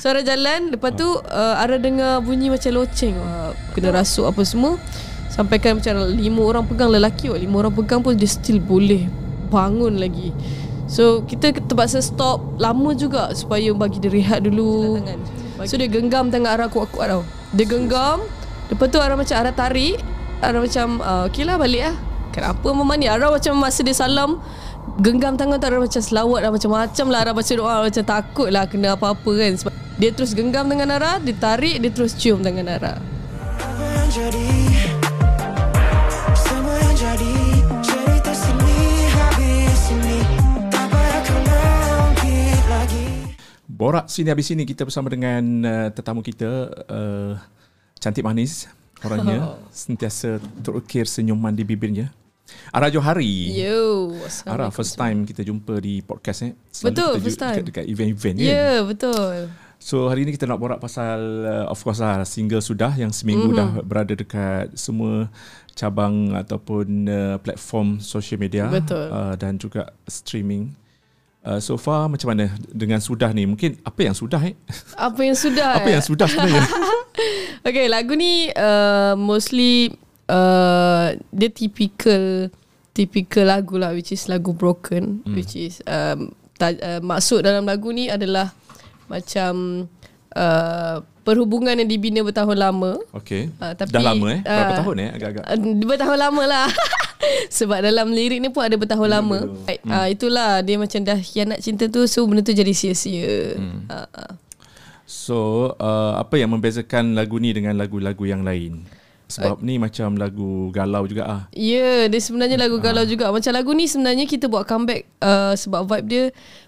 Suara jalan Lepas tu uh, Ara dengar bunyi macam loceng uh, Kena rasuk apa semua. Sampaikan macam Lima orang pegang lelaki Lima orang pegang pun Dia still boleh Bangun lagi. So kita terpaksa stop Lama juga Supaya bagi dia rehat dulu. So dia genggam tangan Ara kuat-kuat tau. Dia genggam Lepas tu Ara macam Ara tarik Ara macam uh, Okay lah balik lah. Kenapa mama ni? Ara macam masa dia salam Genggam tangan tu Ara macam selawat lah Macam-macam lah Ara baca doa Macam takut lah Kena apa-apa kan. Sebab dia terus genggam tangan Ara Dia tarik Dia terus cium tangan Ara Apa yang jadi Semua yang jadi Cerita sini Habis ini Tak payah kau ungkit lagi Borak sini habis sini kita bersama dengan uh, tetamu kita uh, cantik manis orangnya sentiasa terukir senyuman di bibirnya. Ara Johari. Yo Ara first time kita jumpa di podcast eh. Betul, kita first time. Dekat, dekat event-event Ya kan. yeah, betul So hari ini kita nak borak pasal uh, of course lah single sudah yang seminggu Mhm. mm-hmm. dah berada dekat semua cabang ataupun uh, platform social media Betul. Uh, dan juga streaming. Uh, so far macam mana dengan sudah ni? Mungkin apa yang sudah eh? Apa yang sudah Apa yang sudah sebenarnya? Okay lagu ni uh, Mostly uh, Dia typical Typical lagu lah Which is lagu broken hmm. Which is um, ta- uh, Maksud dalam lagu ni adalah Macam uh, Perhubungan yang dibina bertahun lama Okay. Ah, tapi, dah lama eh? Berapa ah, tahun eh agak-agak? uh, Bertahun lama lah Sebab dalam lirik ni pun ada bertahun lama right. Hmm. uh, Itulah Dia macam dah hianat cinta tu So benda tu jadi sia-sia hmm. uh, uh. So uh, apa yang membezakan lagu ni dengan lagu-lagu yang lain? Sebab ni macam lagu galau juga ah. Ya, yeah, dia sebenarnya lagu galau juga. Macam lagu ni sebenarnya kita buat comeback uh, sebab vibe dia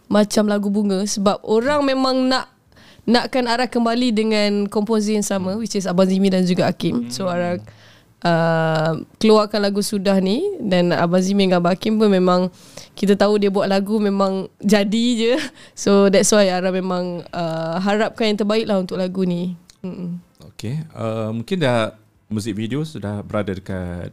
macam lagu bunga sebab orang memang nak nakkan arah kembali dengan komposi yang sama which is Abang Zimi dan juga Hakim. So arah uh, keluarkan lagu sudah ni dan Abang Zimi dengan Abang Hakim pun memang kita tahu dia buat lagu memang jadi je. So that's why Ara memang uh, harapkan yang terbaik lah untuk lagu ni. Mm-mm. Okay. Uh, mungkin dah muzik video sudah berada dekat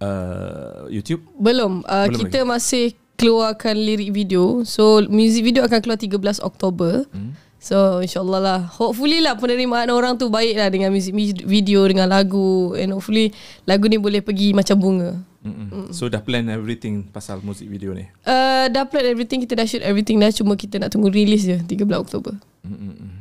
uh, YouTube. Belum. Uh, Belum kita masih keluarkan lirik video. So music video akan keluar 13 Oktober. Hmm. So insyaAllah lah Hopefully lah penerimaan orang tu baik lah Dengan music video Dengan lagu And hopefully Lagu ni boleh pergi macam bunga Mm-mm. So dah plan everything pasal muzik video ni. uh, Dah plan everything Kita dah shoot everything dah Cuma kita nak tunggu release je 13 Oktober Mm-mm.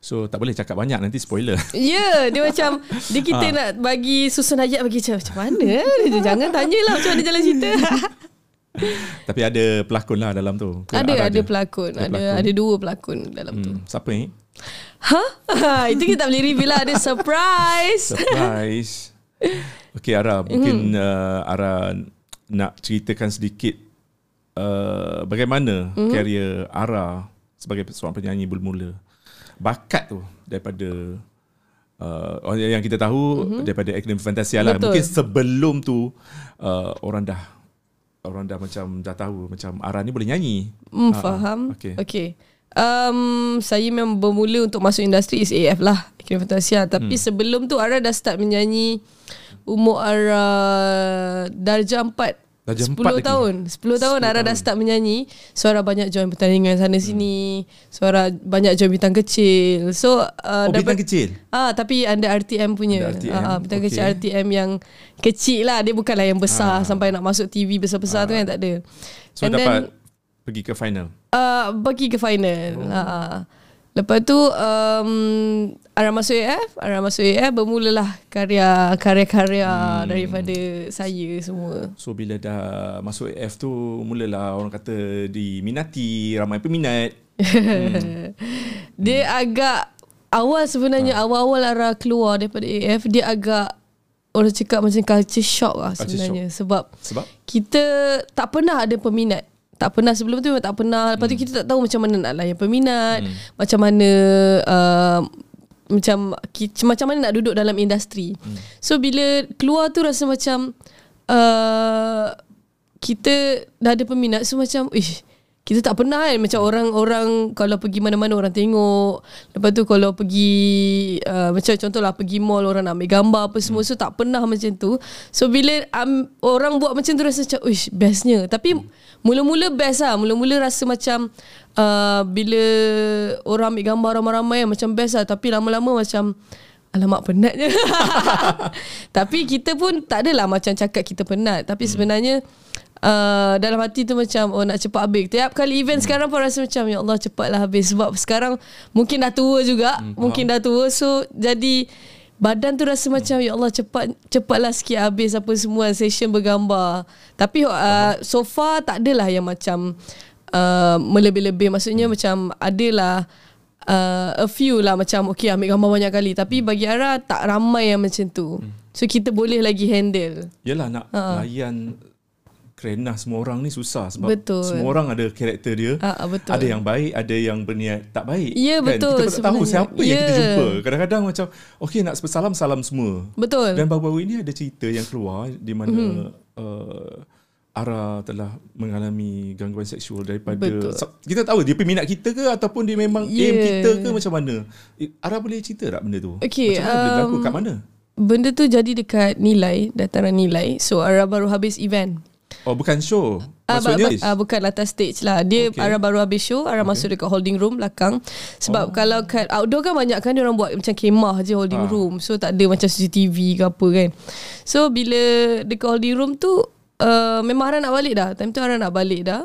So tak boleh cakap banyak nanti spoiler. Ya yeah, Dia macam Dia kita Ah. nak bagi Susun ayat bagi macam Macam mana eh? Dia Jangan tanyalah Macam mana jalan cerita Tapi ada pelakon lah dalam tu. Ke Ada ada je? pelakon Ada Ada pelakon. ada dua pelakon dalam tu Hmm, siapa ni? Ha? Itu kita tak boleh reveal lah Ada surprise Surprise. Okay Ara, mungkin Mhm. uh, Ara nak ceritakan sedikit uh, bagaimana Mhm. karier Ara sebagai seorang penyanyi bermula. Bakat tu daripada uh, yang kita tahu daripada Akademi Fantasia lah. Betul. Mungkin sebelum tu uh, orang dah orang dah macam dah tahu macam Ara ni boleh nyanyi. Hmm, Ah, ah, faham. Okay. okay. Um, saya memang bermula untuk masuk industri is AF lah. Akademi Fantasia. Tapi hmm. sebelum tu Ara dah start menyanyi umur Ara darjah 4. Darjah 10 empat lagi? tahun 10 tahun Ara dah start menyanyi Suara banyak join pertandingan sana sini Suara banyak join bintang kecil So uh, Oh, bintang kecil? Ah, tapi under RTM punya. Under RTM, Ah, ah, bintang okay. kecil RTM yang kecil lah. Dia bukanlah yang besar sampai nak masuk TV besar-besar tu kan tak ada. So dapat pergi ke final. uh, pergi ke final. Oh. Uh, lepas tu um, Ara masuk AF, Ara masuk AF bermulalah karya karya-karya hmm. daripada saya semua. So bila dah masuk AF tu mulalah orang kata diminati, ramai peminat. Dia agak awal sebenarnya Ah. awal-awal Ara keluar daripada AF dia agak orang cakap macam culture shock lah sebenarnya sebab Sebab kita tak pernah ada peminat. Tak pernah sebelum tu memang tak pernah. Lepas tu Hmm. kita tak tahu macam mana nak layan peminat, macam mana uh, macam ki, macam mana nak duduk dalam industri. Hmm. So bila keluar tu rasa macam uh, kita dah ada peminat so macam ish kita tak pernah kan macam orang-orang kalau pergi mana-mana orang tengok. Lepas tu kalau pergi uh, macam contohlah pergi mall orang nak ambil gambar apa semua. So tak pernah macam tu. So bila um, orang buat macam tu rasa macam uish bestnya. Tapi mula-mula best lah. Mula-mula rasa macam uh, bila orang ambil gambar ramai-ramai macam best lah. Tapi lama-lama macam Alamak penatnya. Tapi kita pun tak adalah macam cakap kita penat. Tapi sebenarnya uh, Dalam hati tu macam Oh nak cepat habis. Tiap kali event sekarang pun rasa macam Ya Allah cepatlah habis. Sebab sekarang Mungkin dah tua juga. Mungkin dah tua. So jadi Badan tu rasa macam Ya Allah cepat Cepatlah sikit habis Apa semua Session bergambar. Tapi uh, so far Tak adalah yang macam uh, Melebih-lebih. Maksudnya macam Adalah uh, a few lah macam okay ambil gambar banyak kali. Tapi bagi Ara tak ramai yang macam tu. So kita boleh lagi handle. Yelah nak Ha. layan kerana semua orang ni susah sebab Betul. semua orang ada karakter dia. Ah, betul. Ada yang baik, ada yang berniat tak baik. Ya, betul Kita tak tahu sebenarnya. siapa yang kita Ya. jumpa. Kadang-kadang macam okey nak bersalam salam semua. Betul. Dan baru-baru ini ada cerita yang keluar di mana Mhm. uh, Ara telah mengalami gangguan seksual daripada Betul. Kita tahu dia peminat kita ke ataupun dia memang Ya. aim kita ke macam mana. Ara boleh cerita tak benda tu? Okey, macam mana um, berlaku um, kat mana? Benda tu jadi dekat nilai, dataran nilai. So Ara baru habis event. Oh bukan show. Ah, Maksudnya ba- ah, bukan atas stage lah. Dia Okay. okay. Ara baru habis show, Ara okay. masuk dekat holding room belakang. Sebab oh. kalau kat outdoor kan banyak kan dia orang buat macam kemah je holding Ah. room. So tak ada macam CCTV ke apa kan. So bila dekat holding room tu uh, memang Ara nak balik dah. Time tu Ara nak balik dah.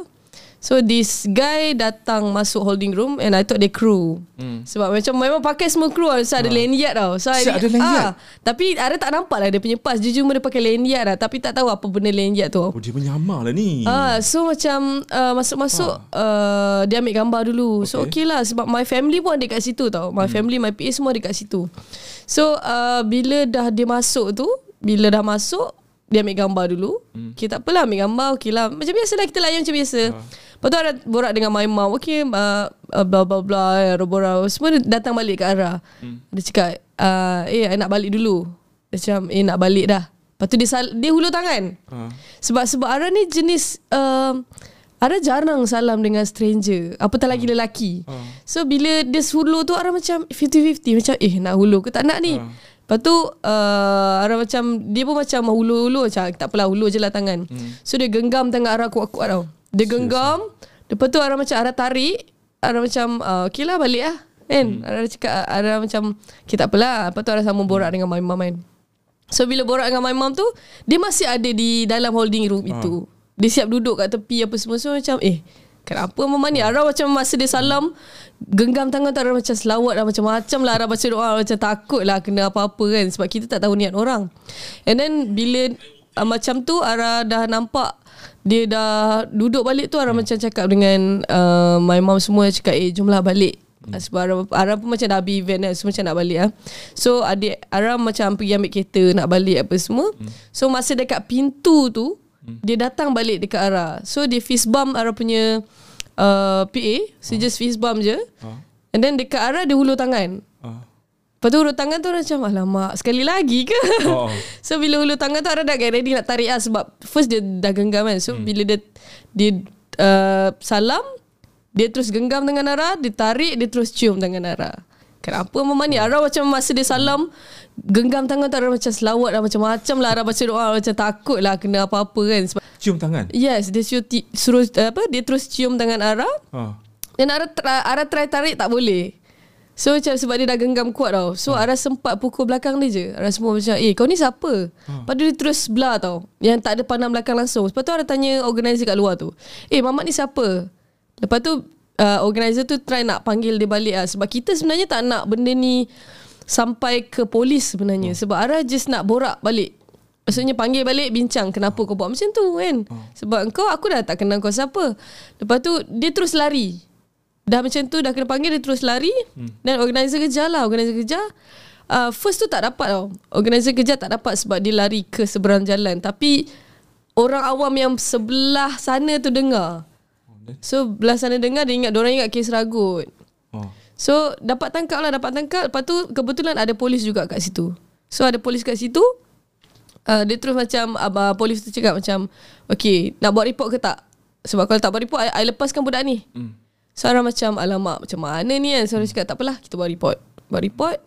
So this guy datang masuk holding room and I thought dia crew. Hmm. Sebab macam memang pakai semua crew lah. So ada lanyard tau. So Siap, ada lanyard? tapi Ara tak nampak lah dia punya pass. Dia cuma dia pakai lanyard lah. Tapi tak tahu apa benda lanyard tu. Oh dia menyamar lah ni. Ah, so macam uh, masuk-masuk uh, dia ambil gambar dulu. Okay. So okay lah sebab my family pun ada kat situ tau. My hmm. family, my PA semua ada kat situ. So uh, bila dah dia masuk tu, bila dah masuk dia ambil gambar dulu. Hmm. Okay tak apalah ambil gambar. Okay lah. Macam biasa lah kita layan macam biasa. Ha. Lepas tu ada borak dengan my mom. Okay uh, uh, blah blah blah. eh. Semua datang balik ke arah. Hmm. Dia cakap, uh, eh I nak balik dulu. Dia macam, eh nak balik dah. Lepas tu dia, sal- dia hulur tangan. Ha. Sebab sebab Ara ni jenis uh, Ara jarang salam dengan stranger Apatah lagi lelaki So bila dia hulur tu Ara macam 50-50 Macam eh nak hulur ke tak nak ni Lepas tu uh, Ara macam Dia pun macam hulur-hulur Macam tak apalah hulur je lah tangan So dia genggam tangan Ara kuat-kuat tau Dia genggam. Lepas tu Ara macam Ara tarik. Ara macam uh, Okay lah balik lah. Kan? Ara cakap Ara macam Okay tak apalah. Lepas tu Ara sama borak dengan my mom kan. So bila borak dengan my mom tu Dia masih ada di dalam holding room itu. Dia siap duduk kat tepi apa semua. So macam eh Kenapa mama ni? Ara macam masa dia salam Genggam tangan tu Ara macam selawat lah Macam-macam lah. Ara baca doa Macam takut lah Kena apa-apa kan. Sebab kita tak tahu niat orang. And then bila uh, Macam tu Ara dah nampak Dia dah duduk balik tu Ara macam cakap dengan uh, My mom semua Cakap eh jomlah balik. Hmm. Sebab Ara, Ara pun macam dah habis event kan So macam nak balik lah So adik Ara macam pergi ambil kereta Nak balik apa semua. Hmm. So masa dekat pintu tu hmm. Dia datang balik dekat Ara So dia fist bump Ara punya uh, PA So just fist bump je. And then dekat Ara dia hulur tangan. Ah. Lepas tu hulur tangan tu macam Alamak sekali lagi ke Oh. So bila hulur tangan tu Ara dah get ready nak tarik lah Sebab first dia dah genggam kan So hmm. bila dia Dia uh, salam Dia terus genggam tangan Ara Dia tarik Dia terus cium tangan Ara Kenapa mama ni Ara macam masa dia salam Genggam tangan tu Ara macam selawat lah Macam-macam lah Ara baca doa Macam takut lah Kena apa-apa kan Sebab Cium tangan. Yes dia suruh, suruh apa Dia terus cium tangan Ara Ha. dan Ara, Ara try tarik tak boleh So macam sebab dia dah genggam kuat tau. So Ara sempat pukul belakang dia je. Ara semua macam Eh kau ni siapa? Lepas tu dia terus belah tau. Yang tak ada pandang belakang langsung. Lepas tu Ara tanya organizer kat luar tu Eh mamat ni siapa? Lepas tu uh, Organizer tu try nak panggil dia balik lah. Sebab kita sebenarnya tak nak benda ni Sampai ke polis sebenarnya. Sebab Ara just nak borak balik. Maksudnya panggil balik bincang Kenapa kau buat macam tu kan? Sebab kau aku dah tak kenal kau siapa. Lepas tu dia terus lari Dah macam tu dah kena panggil dia terus lari. Dan organizer kejar lah Organizer kejar. Uh, First tu tak dapat tau. Organizer kejar tak dapat Sebab dia lari ke seberang jalan. Tapi Orang awam yang sebelah sana tu dengar. So belah sana dengar Dia ingat Diorang ingat kes ragut. Oh. So dapat tangkap lah Dapat tangkap. Lepas tu kebetulan ada polis juga kat situ. So ada polis kat situ. Uh, Dia terus macam abah Polis tu cakap macam Okay nak buat report ke tak Sebab kalau tak buat report I, I lepaskan budak ni Hmm. So Ara macam Alamak macam mana ni kan So Ara cakap tak apalah Kita buat report Buat report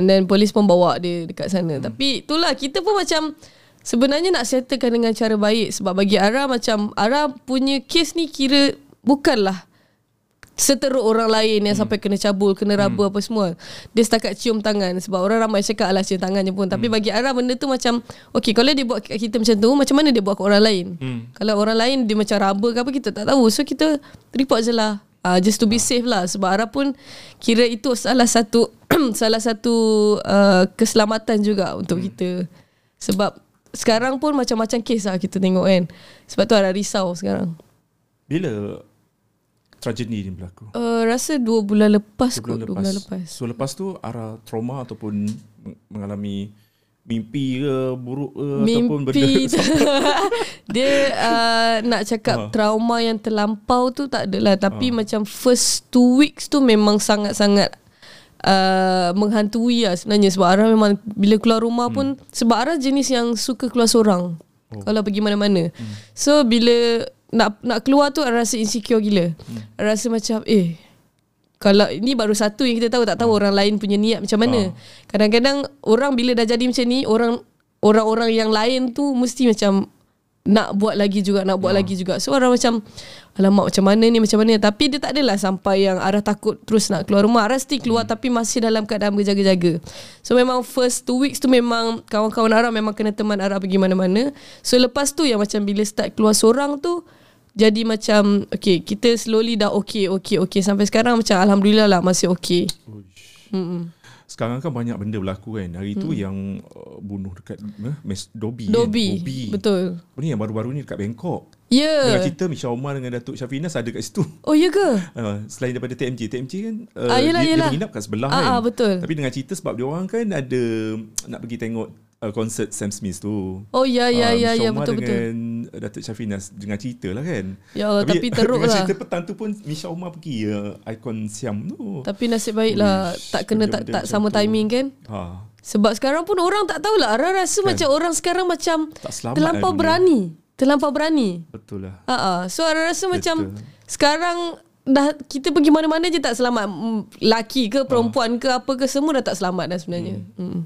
And then polis pun bawa dia dekat sana hmm. Tapi itulah kita pun macam Sebenarnya nak settlekan dengan cara baik Sebab bagi Ara macam Ara punya kes ni kira Bukanlah Seteruk orang lain yang hmm. sampai kena cabul, kena raba hmm. apa semua. Dia setakat cium tangan sebab orang ramai cakap alah cium tangan je pun. Tapi bagi Ara benda tu macam okay kalau dia buat kat kita macam tu, macam mana dia buat kat orang lain? Hmm. Kalau orang lain dia macam raba ke apa kita tak tahu. So kita report je lah. Uh, just to be safe lah sebab Ara pun kira itu salah satu salah satu uh, keselamatan juga untuk hmm. kita. Sebab sekarang pun macam-macam kes lah kita tengok kan. Sebab tu Ara risau sekarang. Bila tragedi ni berlaku? Uh, rasa dua bulan lepas Dua kot. Dua bulan lepas. So lepas tu arah trauma ataupun meng- mengalami mimpi ke buruk ke ataupun benda Mimpi Dia uh, nak cakap Ha. trauma yang terlampau tu tak adalah. Tapi macam first two weeks tu memang sangat-sangat uh, menghantui lah sebenarnya. Sebab Ara memang bila keluar rumah pun Sebab Ara jenis yang suka keluar seorang oh. Kalau pergi mana-mana. So bila nak nak keluar tu Ara rasa insecure gila. Ara rasa macam eh kalau ini baru satu yang kita tahu tak tahu orang lain punya niat macam mana. Kadang-kadang orang bila dah jadi macam ni orang orang-orang yang lain tu mesti macam nak buat lagi juga nak buat lagi juga. So orang macam alamak macam mana ni macam mana tapi dia tak adalah sampai yang arah takut terus nak keluar rumah. Arah still keluar tapi masih dalam keadaan berjaga-jaga. So memang first two weeks tu memang kawan-kawan Arah memang kena teman Arah pergi mana-mana. So lepas tu yang macam bila start keluar seorang tu jadi macam okay kita slowly dah okay okay okay sampai sekarang macam alhamdulillah lah masih okay. Uish. Hmm. Sekarang kan banyak benda berlaku kan. Hari tu yang uh, bunuh dekat uh, Mes Dobi. Dobi. Kan? Dobi. Betul. Apa ni yang baru-baru ni dekat Bangkok. Ya. Dengan cerita Misha Omar dengan Datuk Syafinas ada kat situ. Oh ya ke? Uh, selain daripada TMJ TMJ kan uh, Ah, yelah, dia, yelah. dia menginap kat sebelah Ah, kan ah, betul. Tapi dengan cerita sebab dia orang kan ada Nak pergi tengok uh, Konsert Sam Smith tu Oh ya ya Ah, ya ya betul betul. dengan Datuk Syafinas Dengan cerita lah kan Ya Allah, tapi teruk Dengan lah. cerita petang tu pun Misha Omar pergi uh, Ikon Siam tu Tapi nasib baiklah Uish, tak kena tak tak macam sama tu. timing kan? ha. Sebab sekarang pun orang tak tahulah. Ara rasa macam orang sekarang macam Kan. Terlampau lah berani. Terlampau berani. Betul lah Ha ah. So Ara rasa macam Betul. sekarang dah kita pergi mana-mana je tak selamat. Laki ke perempuan ke apa ke semua dah tak selamat dah sebenarnya. Hmm.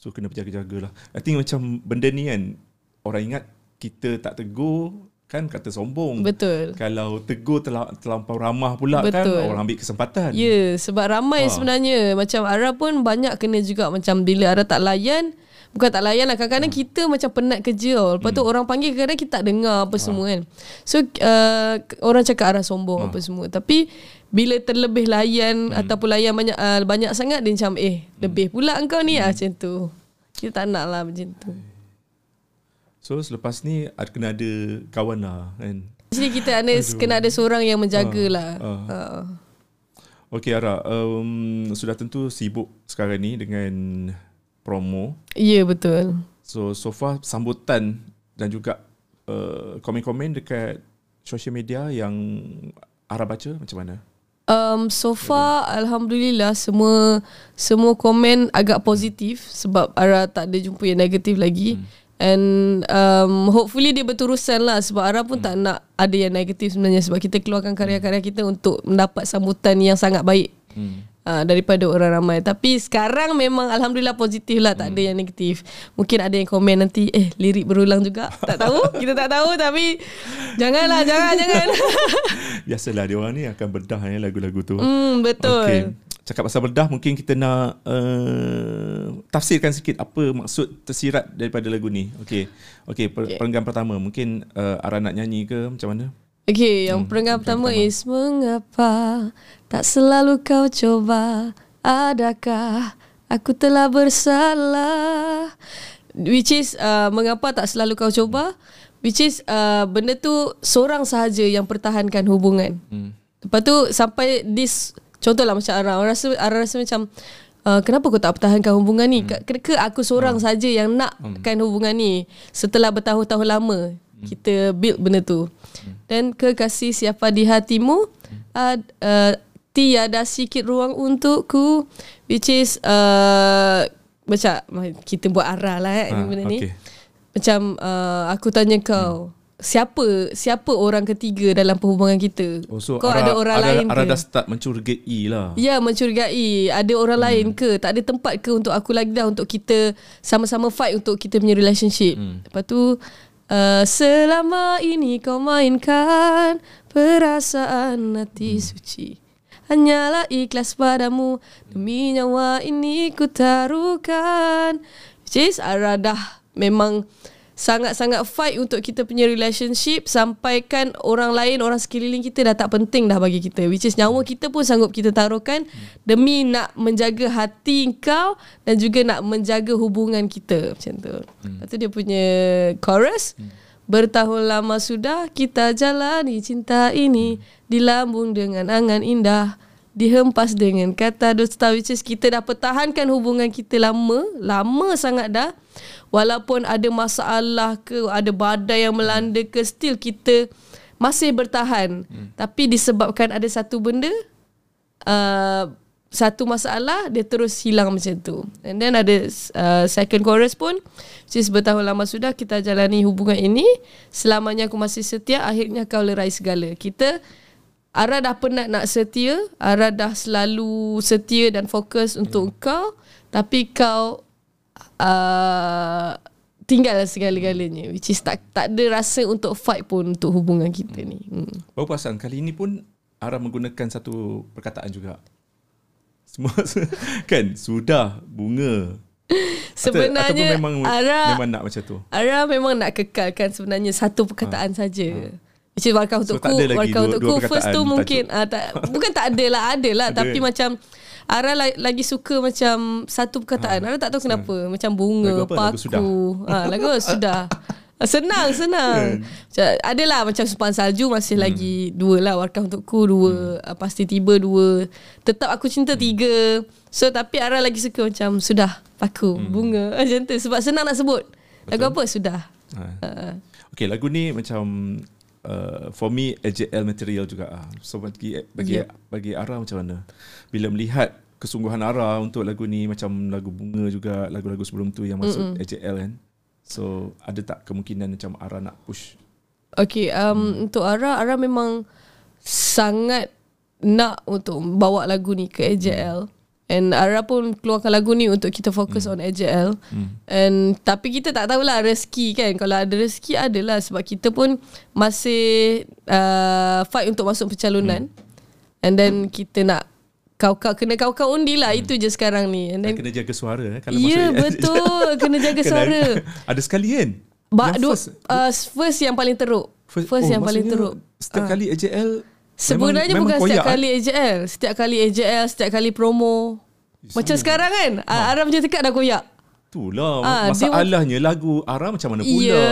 So kena berjaga-jaga lah I think macam benda ni kan Orang ingat kita tak tegur Kan kata sombong Betul. Kalau tegur terla- terlampau ramah pula Betul. kan Orang ambil kesempatan Ya, yeah, sebab ramai Ha. sebenarnya. Macam Ara pun banyak kena juga macam bila Ara tak layan, bukan tak layan lah. Kadang-kadang Hmm. kita macam penat kerja tau. Lepas tu orang panggil kadang-kadang kita tak dengar apa semua kan. So, uh, orang cakap Ara sombong apa semua. Tapi bila terlebih layan Hmm. ataupun layan banyak uh, banyak sangat, dia macam eh, lebih pula engkau ni ah macam tu. Kita tak nak lah macam tu. So selepas ni ada kena ada kawan lah kan Jadi kita ada, kena ada seorang yang menjaga Ha. lah. Ha. Ha. Okay Ara um, Sudah tentu sibuk sekarang ni dengan promo Ya, betul. So so far sambutan dan juga uh, komen-komen dekat social media yang Ara baca macam mana? Um, so far alhamdulillah semua semua komen agak positif sebab Ara tak ada jumpa yang negatif lagi. Hmm. And um, hopefully dia berterusan lah sebab Ara pun hmm. tak nak ada yang negatif sebenarnya sebab kita keluarkan karya-karya kita untuk mendapat sambutan yang sangat baik. Hmm. Uh, daripada orang ramai Tapi sekarang memang Alhamdulillah positif lah Tak ada yang negatif Mungkin ada yang komen nanti Eh lirik berulang juga Tak tahu Kita tak tahu Tapi Janganlah Jangan jangan Biasalah dia orang ni akan bedah ya lagu-lagu tu. hmm, Betul Okey. Cakap pasal bedah mungkin kita nak uh, tafsirkan sikit apa maksud tersirat daripada lagu ni. Okey. Okey, per, Okey. perenggan pertama mungkin uh, Ara nak nyanyi ke macam mana? Okay, yang hmm, perenggan pertama is Mengapa tak selalu kau coba Adakah aku telah bersalah? Which is uh, Mengapa tak selalu kau coba Which is uh, Benda tu Seorang sahaja yang pertahankan hubungan. Hmm. Lepas tu Sampai this Contohlah macam Ara Orang rasa, Ara rasa macam uh, Kenapa kau tak pertahankan hubungan ni? Hmm. ke, ke aku seorang Hmm. saja Yang nakkan hubungan ni Setelah bertahun-tahun lama Hmm. Kita build benda tu Dan kekasih siapa di hatimu ad, uh, Tiada sikit ruang untukku Which is uh, Macam Kita buat arah lah eh, Ah, benda ni okey. Macam uh, Aku tanya kau siapa siapa orang ketiga dalam perhubungan kita. Oh, so Kau Ara, ada orang Ara, lain Ara ke? dah start mencurigai lah. Ya mencurigai Ada orang hmm. lain ke Tak ada tempat ke Untuk aku lagi dah Untuk kita Sama-sama fight Untuk kita punya relationship hmm. Lepas tu uh, Selama ini kau mainkan Perasaan hati hmm. suci Hanyalah ikhlas padamu Demi nyawa ini ku taruhkan Which is Memang sangat-sangat fight untuk kita punya relationship sampaikan orang lain orang sekeliling kita dah tak penting dah bagi kita which is nyawa kita pun sanggup kita taruhkan demi nak menjaga hati kau dan juga nak menjaga hubungan kita macam tu. Hmm. Lepas tu dia punya chorus hmm. Bertahun lama sudah kita jalani cinta ini Dilambung dengan angan indah Dihempas dengan kata dusta Which is kita dah pertahankan hubungan kita lama Lama sangat dah. Walaupun ada masalah ke Ada badai yang melanda ke Still kita masih bertahan. Hmm. Tapi disebabkan ada satu benda uh, Satu masalah Dia terus hilang macam tu. And then ada uh, second chorus pun Which is bertahun lama sudah Kita jalani hubungan ini. Selamanya aku masih setia Akhirnya kau lerai segala. Kita Ara dah penat nak setia Ara dah selalu setia dan fokus untuk kau Tapi kau uh, tinggal segala-galanya which is tak tak ada rasa untuk fight pun untuk hubungan kita ni. Hmm. Baru perasan kali ini pun Ara menggunakan satu perkataan juga. Semua kan sudah bunga. Sebenarnya Atau, ataupun memang Ara memang nak macam tu. Ara memang nak kekalkan sebenarnya satu perkataan saja. Which is warkah So, untuk tak ku, dua- untuk dua ku first tu mungkin ah tak bukan tak ada lah ada lah tapi macam Ara la- lagi suka macam satu perkataan. Ara tak tahu kenapa. Macam bunga, Lagu apa? Lagu Sudah. paku. Ha, lagu sudah. Senang, senang. Macam, adalah macam Supan Salju masih hmm. lagi dua lah. Warkah Untukku dua. Hmm. Pasti Tiba dua. Tetap Aku Cinta hmm. tiga. So tapi Ara lagi suka macam sudah paku, hmm. bunga. Macam tu. Sebab senang nak sebut. Lagu apa? Sudah. Ha. Uh, Okay, lagu ni macam uh, for me AJL material juga ah. So bagi bagi Yep. bagi Ara macam mana? Bila melihat kesungguhan Ara untuk lagu ni macam lagu bunga juga lagu-lagu sebelum tu yang masuk Mm-mm. AJL kan. So ada tak kemungkinan macam Ara nak push Okay, um, hmm. untuk Ara, Ara memang sangat nak untuk bawa lagu ni ke AJL. And Ara pun keluarkan lagu ni untuk kita fokus hmm. on AJL. Hmm. And tapi kita tak tahulah rezeki kan. Kalau ada rezeki adalah sebab kita pun masih uh, fight untuk masuk pencalonan. Hmm. And then kita nak kau-kau kena kau-kau undi lah hmm. itu je sekarang ni. And then kena jaga suara eh kalau Ya masuk betul Kena jaga suara Ada sekali kan? ba, Yang first, uh, first yang paling teruk First, first yang paling teruk Setiap Ah. kali AJL Sebenarnya memang, bukan memang setiap koyak, kali AJL Setiap kali AJL Setiap kali promo. Macam sekarang kan ha. Ara macam tekak dah koyak. Itulah Ah, dia- Masalahnya lagu Ara macam mana pula? Ya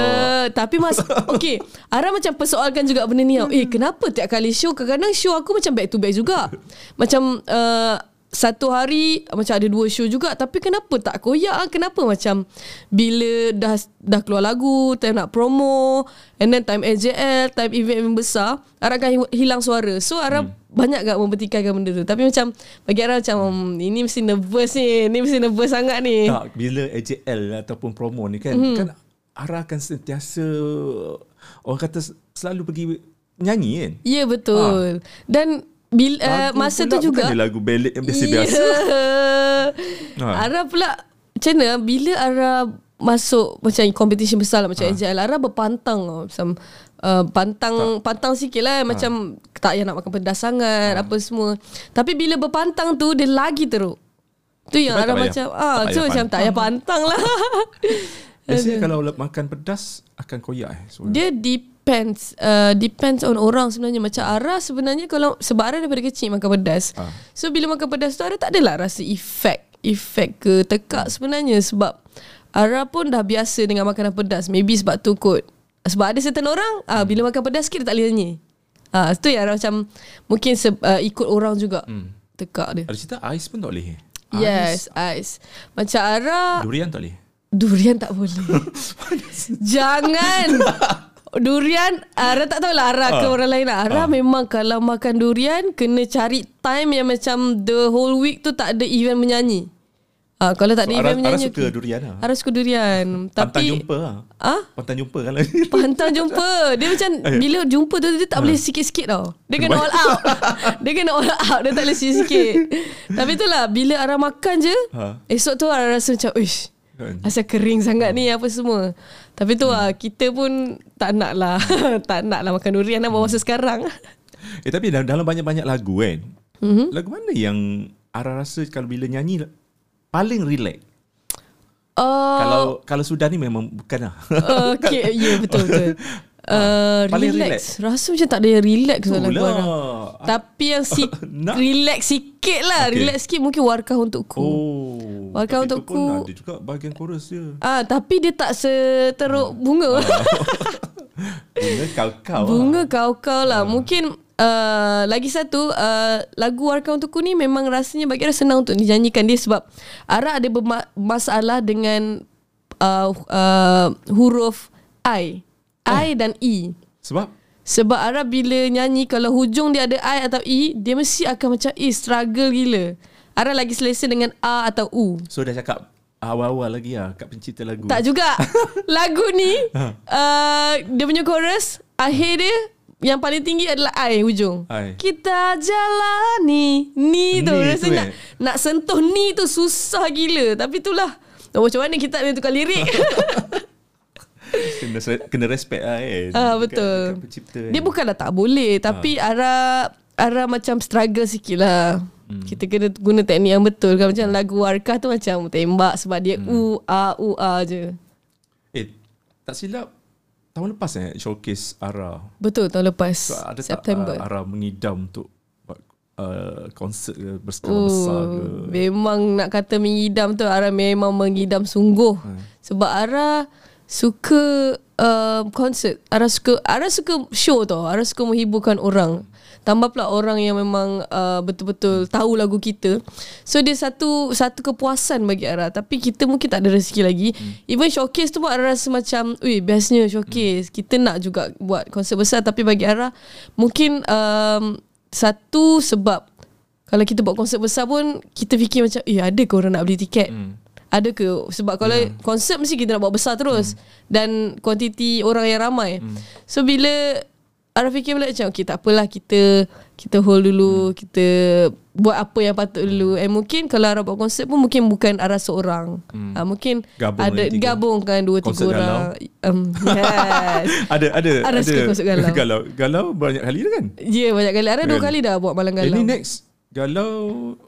Tapi mas Okay Ara macam persoalkan juga benda ni tau. Eh kenapa tiap kali show Kadang-kadang show aku macam back to back juga. Macam uh, satu hari macam ada dua show juga tapi kenapa tak koyak ah? kenapa macam bila dah dah keluar lagu time nak promo and then time AJL time event besar Ara akan hi- hilang suara so Ara hmm. banyak gak mempertikaikan benda tu tapi macam bagi Ara macam hmm, ini mesti nervous ni ni mesti nervous sangat ni Tak, bila AJL ataupun promo ni kan, mm-hmm. kan Ara akan sentiasa orang kata selalu pergi nyanyi kan. Ya betul. Dan bil, uh, masa tu juga Bukan lagu ballad yang biasa-biasa. Ya. Ha. Ara pula macam mana bila Ara masuk macam competition besar lah macam Ha. AJL Ara berpantang tau. macam uh, pantang tak. pantang sikit lah macam tak payah nak makan pedas sangat Ha. apa semua. Tapi bila berpantang tu dia lagi teruk. Tu yang Ara tak macam tak ah so macam tak payah pantang lah. Biasanya kalau makan pedas akan koyak eh. So, Dia depends uh, Depends on orang sebenarnya Macam Ara sebenarnya Kalau Sebab Ara daripada kecil makan pedas Ah. So bila makan pedas tu Ara tak adalah rasa efek Efek ke tekak sebenarnya Sebab Ara pun dah biasa Dengan makanan pedas Maybe sebab tu kot Sebab ada certain orang ah, Bila makan pedas sikit tak boleh nyanyi ah, Itu yang Ara macam Mungkin se, uh, ikut orang juga Tekak dia Ada cerita ais pun tak boleh. eh? Yes Ais Macam Ara Durian tak boleh. Durian tak boleh. Jangan. Durian Ara tak tahulah Ara ke Ah. orang lain. Ara memang kalau makan durian kena cari time yang macam the whole week tu tak ada event menyanyi. Ah, kalau tak ada So, event Ara, Ara menyanyi suka okey. durian lah. Ara suka durian. Pantang Tapi jumpa lah. Ah? Pantang jumpa kalau Pantang jumpa Dia macam Bila jumpa tu Dia tak boleh sikit-sikit tau Dia kena all out Dia kena all out Dia tak boleh sikit-sikit Tapi itulah Bila Ara makan je Ha. Esok tu Ara rasa macam Uish Kan? Asal kering sangat ni Apa semua Tapi tu lah Kita pun Tak nak lah Tak nak lah makan durian lah Masa sekarang Eh tapi dalam, dalam banyak-banyak lagu kan. Mhm. Lagu mana yang Ara rasa kalau bila nyanyi paling relax? Oh Kalau kalau sudah ni memang bukan lah. Okay Ya yeah, betul betul Uh, Paling relax. Rasa macam tak ada yang relax dalam Itulah. Ara. Tapi yang si relax sikit lah. Okay. Relax sikit mungkin warkah untukku. Oh. Warkah tapi untukku. pun ada juga bahagian chorus dia. Ah, tapi dia tak seteruk bunga. Bunga kau-kau bunga lah. kau-kau lah. Mungkin uh, lagi satu uh, lagu Warkah Untukku ni memang rasanya bagi Ara senang untuk dinyanyikan dia sebab Ara ada berma- masalah dengan uh, uh, huruf I. I dan E. Sebab Sebab Ara bila nyanyi Kalau hujung dia ada I atau E Dia mesti akan macam Eh struggle gila Ara lagi selesa dengan A atau U so dah cakap awal-awal lagi lah kat pencipta lagu. Tak juga Lagu ni Ha. uh, Dia punya chorus Akhir dia Yang paling tinggi adalah I hujung I. Kita jalani Ni tu Ni Rasa tu, nak, eh. nak sentuh ni tu Susah gila Tapi itulah Oh, macam mana kita nak tukar lirik kena kena respect lah kan. Ah betul. dekat pencipta kan. Dia bukanlah tak boleh tapi Ara Ara macam struggle sikit lah. Hmm. Kita kena guna teknik yang betul kan macam lagu Warkah tu macam tembak sebab dia hmm. u a u a je. Eh, tak silap tahun lepas eh showcase Ara. Betul tahun lepas So, ada September. tak uh, Ara mengidam untuk uh, konsert ke berskala besar ke? Oh, memang nak kata mengidam tu Ara memang mengidam sungguh. Hmm. Sebab Ara suka uh, konsert. Ara suka Ara suka show tau. Ara suka menghiburkan orang. Tambah pula orang yang memang uh, betul-betul tahu lagu kita. So dia satu satu kepuasan bagi Ara. Tapi kita mungkin tak ada rezeki lagi. Hmm. Even showcase tu pun Ara rasa macam, ui bestnya showcase. Hmm. Kita nak juga buat konsert besar. Tapi bagi Ara, mungkin um, satu sebab kalau kita buat konsert besar pun kita fikir macam eh ada ke orang nak beli tiket? Hmm. Ada ke? Sebab kalau yeah. konsert mesti kita nak buat besar terus hmm. dan kuantiti orang yang ramai. Hmm. So bila Ara fikir pula macam okay tak apalah kita kita hold dulu, hmm. kita buat apa yang patut dulu. And mungkin kalau Ara buat konsert pun mungkin bukan Ara seorang. Hmm. Uh, mungkin Gabung ada tiga. gabungkan dua tiga Konsert orang. Um, yes. ada ada Ara ada konsert galau. galau galau banyak kali dah kan Ya yeah, banyak kali Ara dua Kan? kali dah buat malam eh, galau. ni next galau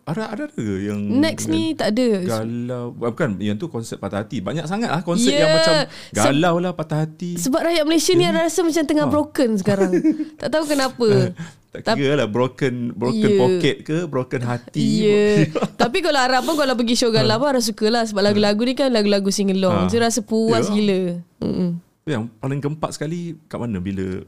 ada ada ke yang Next ni tak ada. galau bukan yang tu konsert patah hati banyak sangat lah konsert Ya. yang macam galau lah patah hati Sebab rakyat Malaysia ni Ara rasa macam tengah Ha. broken sekarang. tak tahu kenapa. tak kira lah broken broken Ya. pocket ke broken hati. Yeah. Tapi kalau Ara pun kalau pergi show galau pun Ara suka lah sebab lagu-lagu ni kan lagu-lagu sing along. Ha. Jadi rasa puas Ya. gila. Mm-mm. yang paling gempak sekali kat mana bila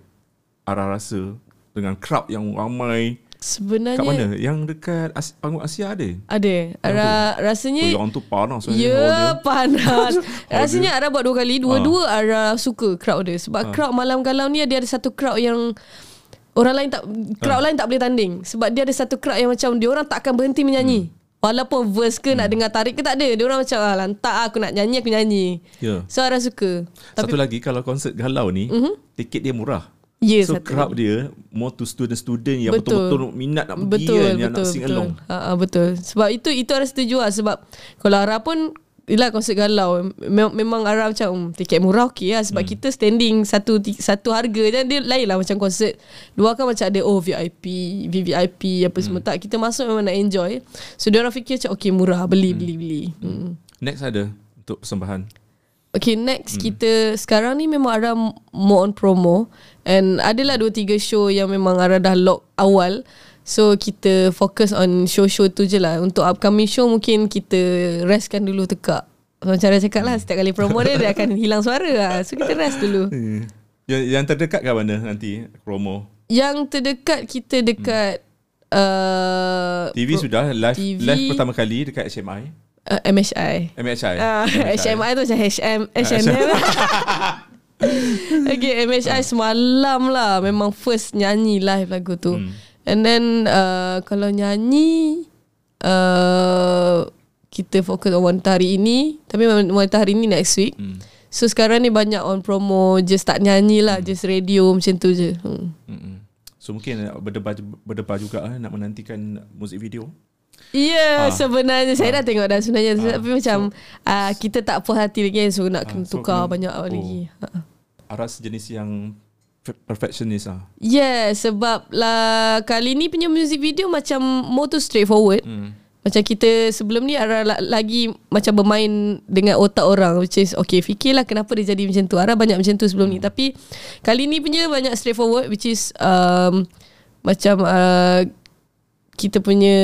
Ara rasa dengan crowd yang ramai Sebenarnya kat mana? Yang dekat As- panggung Asia ada? Ada. Ara rasanya Oh, yang tu panas Ya panas. Rasanya Ara buat dua kali. Dua-dua Ara suka crowd dia. Sebab crowd malam galau ni Dia ada satu crowd yang Orang lain tak Crowd lain tak boleh tanding. Sebab dia ada satu crowd yang macam Dia orang tak akan berhenti menyanyi. Walaupun verse ke Nak dengar tarik ke tak ada Dia orang macam ah, Lantak ah, aku nak nyanyi Aku nyanyi. Ya. So Ara suka. Satu lagi kalau konsert galau ni mm-hmm. tiket dia murah. Ya so satu crowd dia more to student-student yang Betul. betul-betul minat nak pergi Betul, kan, yang betul, nak sing betul. along. Ha, ha, betul. Sebab itu itu Ara setuju lah. Sebab kalau Ara pun Yelah konsert galau Mem- Memang Ara macam hmm, Tiket murah okey lah Sebab hmm. kita standing Satu satu harga Dan dia lain lah macam konsert Luar kan macam ada Oh VIP VVIP Apa hmm. semua tak Kita masuk memang nak enjoy So dia orang fikir macam Okay murah Beli hmm. beli beli hmm. Next ada untuk persembahan. Okay next hmm. kita Sekarang ni memang Ara More on promo And adalah 2-3 show Yang memang Ara dah lock awal So kita fokus on show-show tu je lah Untuk upcoming show mungkin kita restkan dulu tekak Macam Ara cakap lah Setiap kali promo dia Dia akan hilang suara lah So kita rest dulu Hmm. Yang, yang terdekat kat mana nanti promo? Yang terdekat kita dekat uh, TV sudah live TV. live pertama kali dekat HMI. Uh, MHI MHI. Ah, HMI tu macam HM H&M Okay MHI semalam lah Memang first nyanyi live lagu tu hmm. And then uh, Kalau nyanyi uh, kita fokus on wanita hari ini tapi wanita hari ini next week. Hmm. So sekarang ni banyak on promo just tak nyanyi lah, just radio macam tu je. Hmm. Mm-mm. So mungkin berdebar berdebar juga eh, nak menantikan muzik video. Ya yeah, Ah. sebenarnya saya dah tengok dah sebenarnya Ah. tapi macam uh, kita tak puas hati lagi so nak kena so tukar kena- banyak oh. lagi. Ha. Aras jenis yang per- perfectionist ah. Yeah, sebab lah kali ni punya music video macam more to straightforward. Hmm. Macam kita sebelum ni Ara la- lagi macam bermain dengan otak orang which is okay fikirlah kenapa dia jadi macam tu. Ara banyak macam tu sebelum ni tapi kali ni punya banyak straightforward which is um, macam uh, kita punya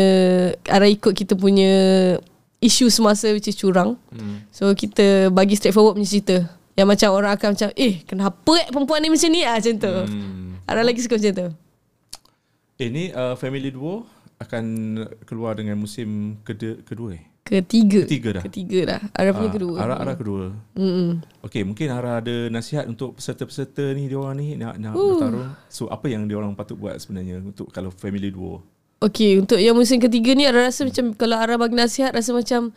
Ara ikut kita punya isu semasa which is curang. Hmm. So kita bagi straightforward punya cerita. Yang macam orang akan macam eh kenapa eh perempuan ni macam ni ah macam tu. Hmm. Ara lagi suka macam tu. Eh ni uh, Family Duo akan keluar dengan musim kedua, kedua eh? Ketiga. Ketiga dah. Ketiga dah. Ara punya Ah, kedua. Ara, Ara kedua. Mm-mm. Okey, mungkin Ara ada nasihat untuk peserta-peserta ni dia orang ni nak nak bertarung. So apa yang dia orang patut buat sebenarnya untuk kalau family duo? Okay, untuk yang musim ketiga ni Ara rasa macam kalau Ara bagi nasihat rasa macam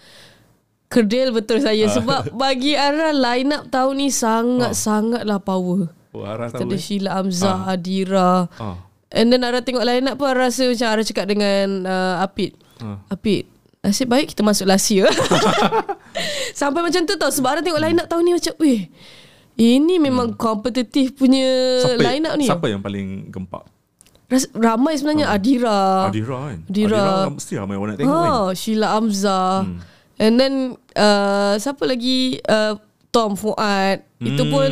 kerdil betul saya Ah. sebab bagi Ara line up tahun ni sangat-sangatlah power. Oh, Ara Kita tahu ada eh? Sheila Amzah, Adira. Ah. And then Ara tengok line up pun Ara rasa macam Ara cakap dengan uh, Apit. Ah. Apit, nasib baik kita masuk last year. Sampai macam tu tau sebab Ara tengok line up tahun ni macam, weh, ini memang kompetitif punya Siapa, line up ni. siapa yang paling gempak? Ramai sebenarnya Adira. Adira kan? Ah. Adira. mesti ramai orang nak tengok kan? Ha, Sheila Amzah. Hmm. And then uh, siapa lagi uh, Tom Fuad. Hmm. Itu pun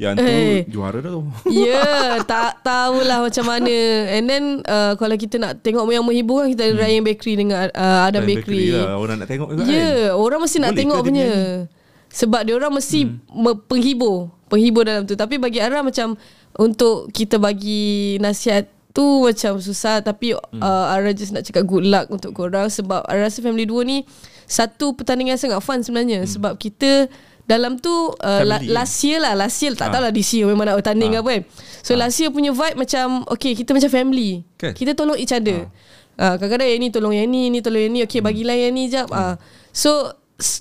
Yang tu Eh. juara dah tu. ya yeah, tak tahulah macam mana. And then uh, kalau kita nak tengok yang menghibur kan kita ada hmm. Ryan Bakery dengan uh, Adam Dan Bakery. lah. Orang nak tengok juga yeah, kan? orang mesti nak Boleh tengok ke dia punya. Sebab dia orang mesti hmm. penghibur, penghibur dalam tu. Tapi bagi Ara macam untuk kita bagi nasihat tu macam susah tapi hmm. uh, Ara just nak cakap good luck untuk korang sebab Ara rasa Family 2 ni satu pertandingan sangat fun sebenarnya hmm. sebab kita dalam tu uh, la, last year lah last year tak Ha. tahulah this year memang nak bertanding Ha. apa kan so last year punya vibe macam okay kita macam family Kan? kita tolong each other ha. kadang-kadang yang ni tolong yang ni ni tolong yang ni okay bagilah yang ni jap ha. so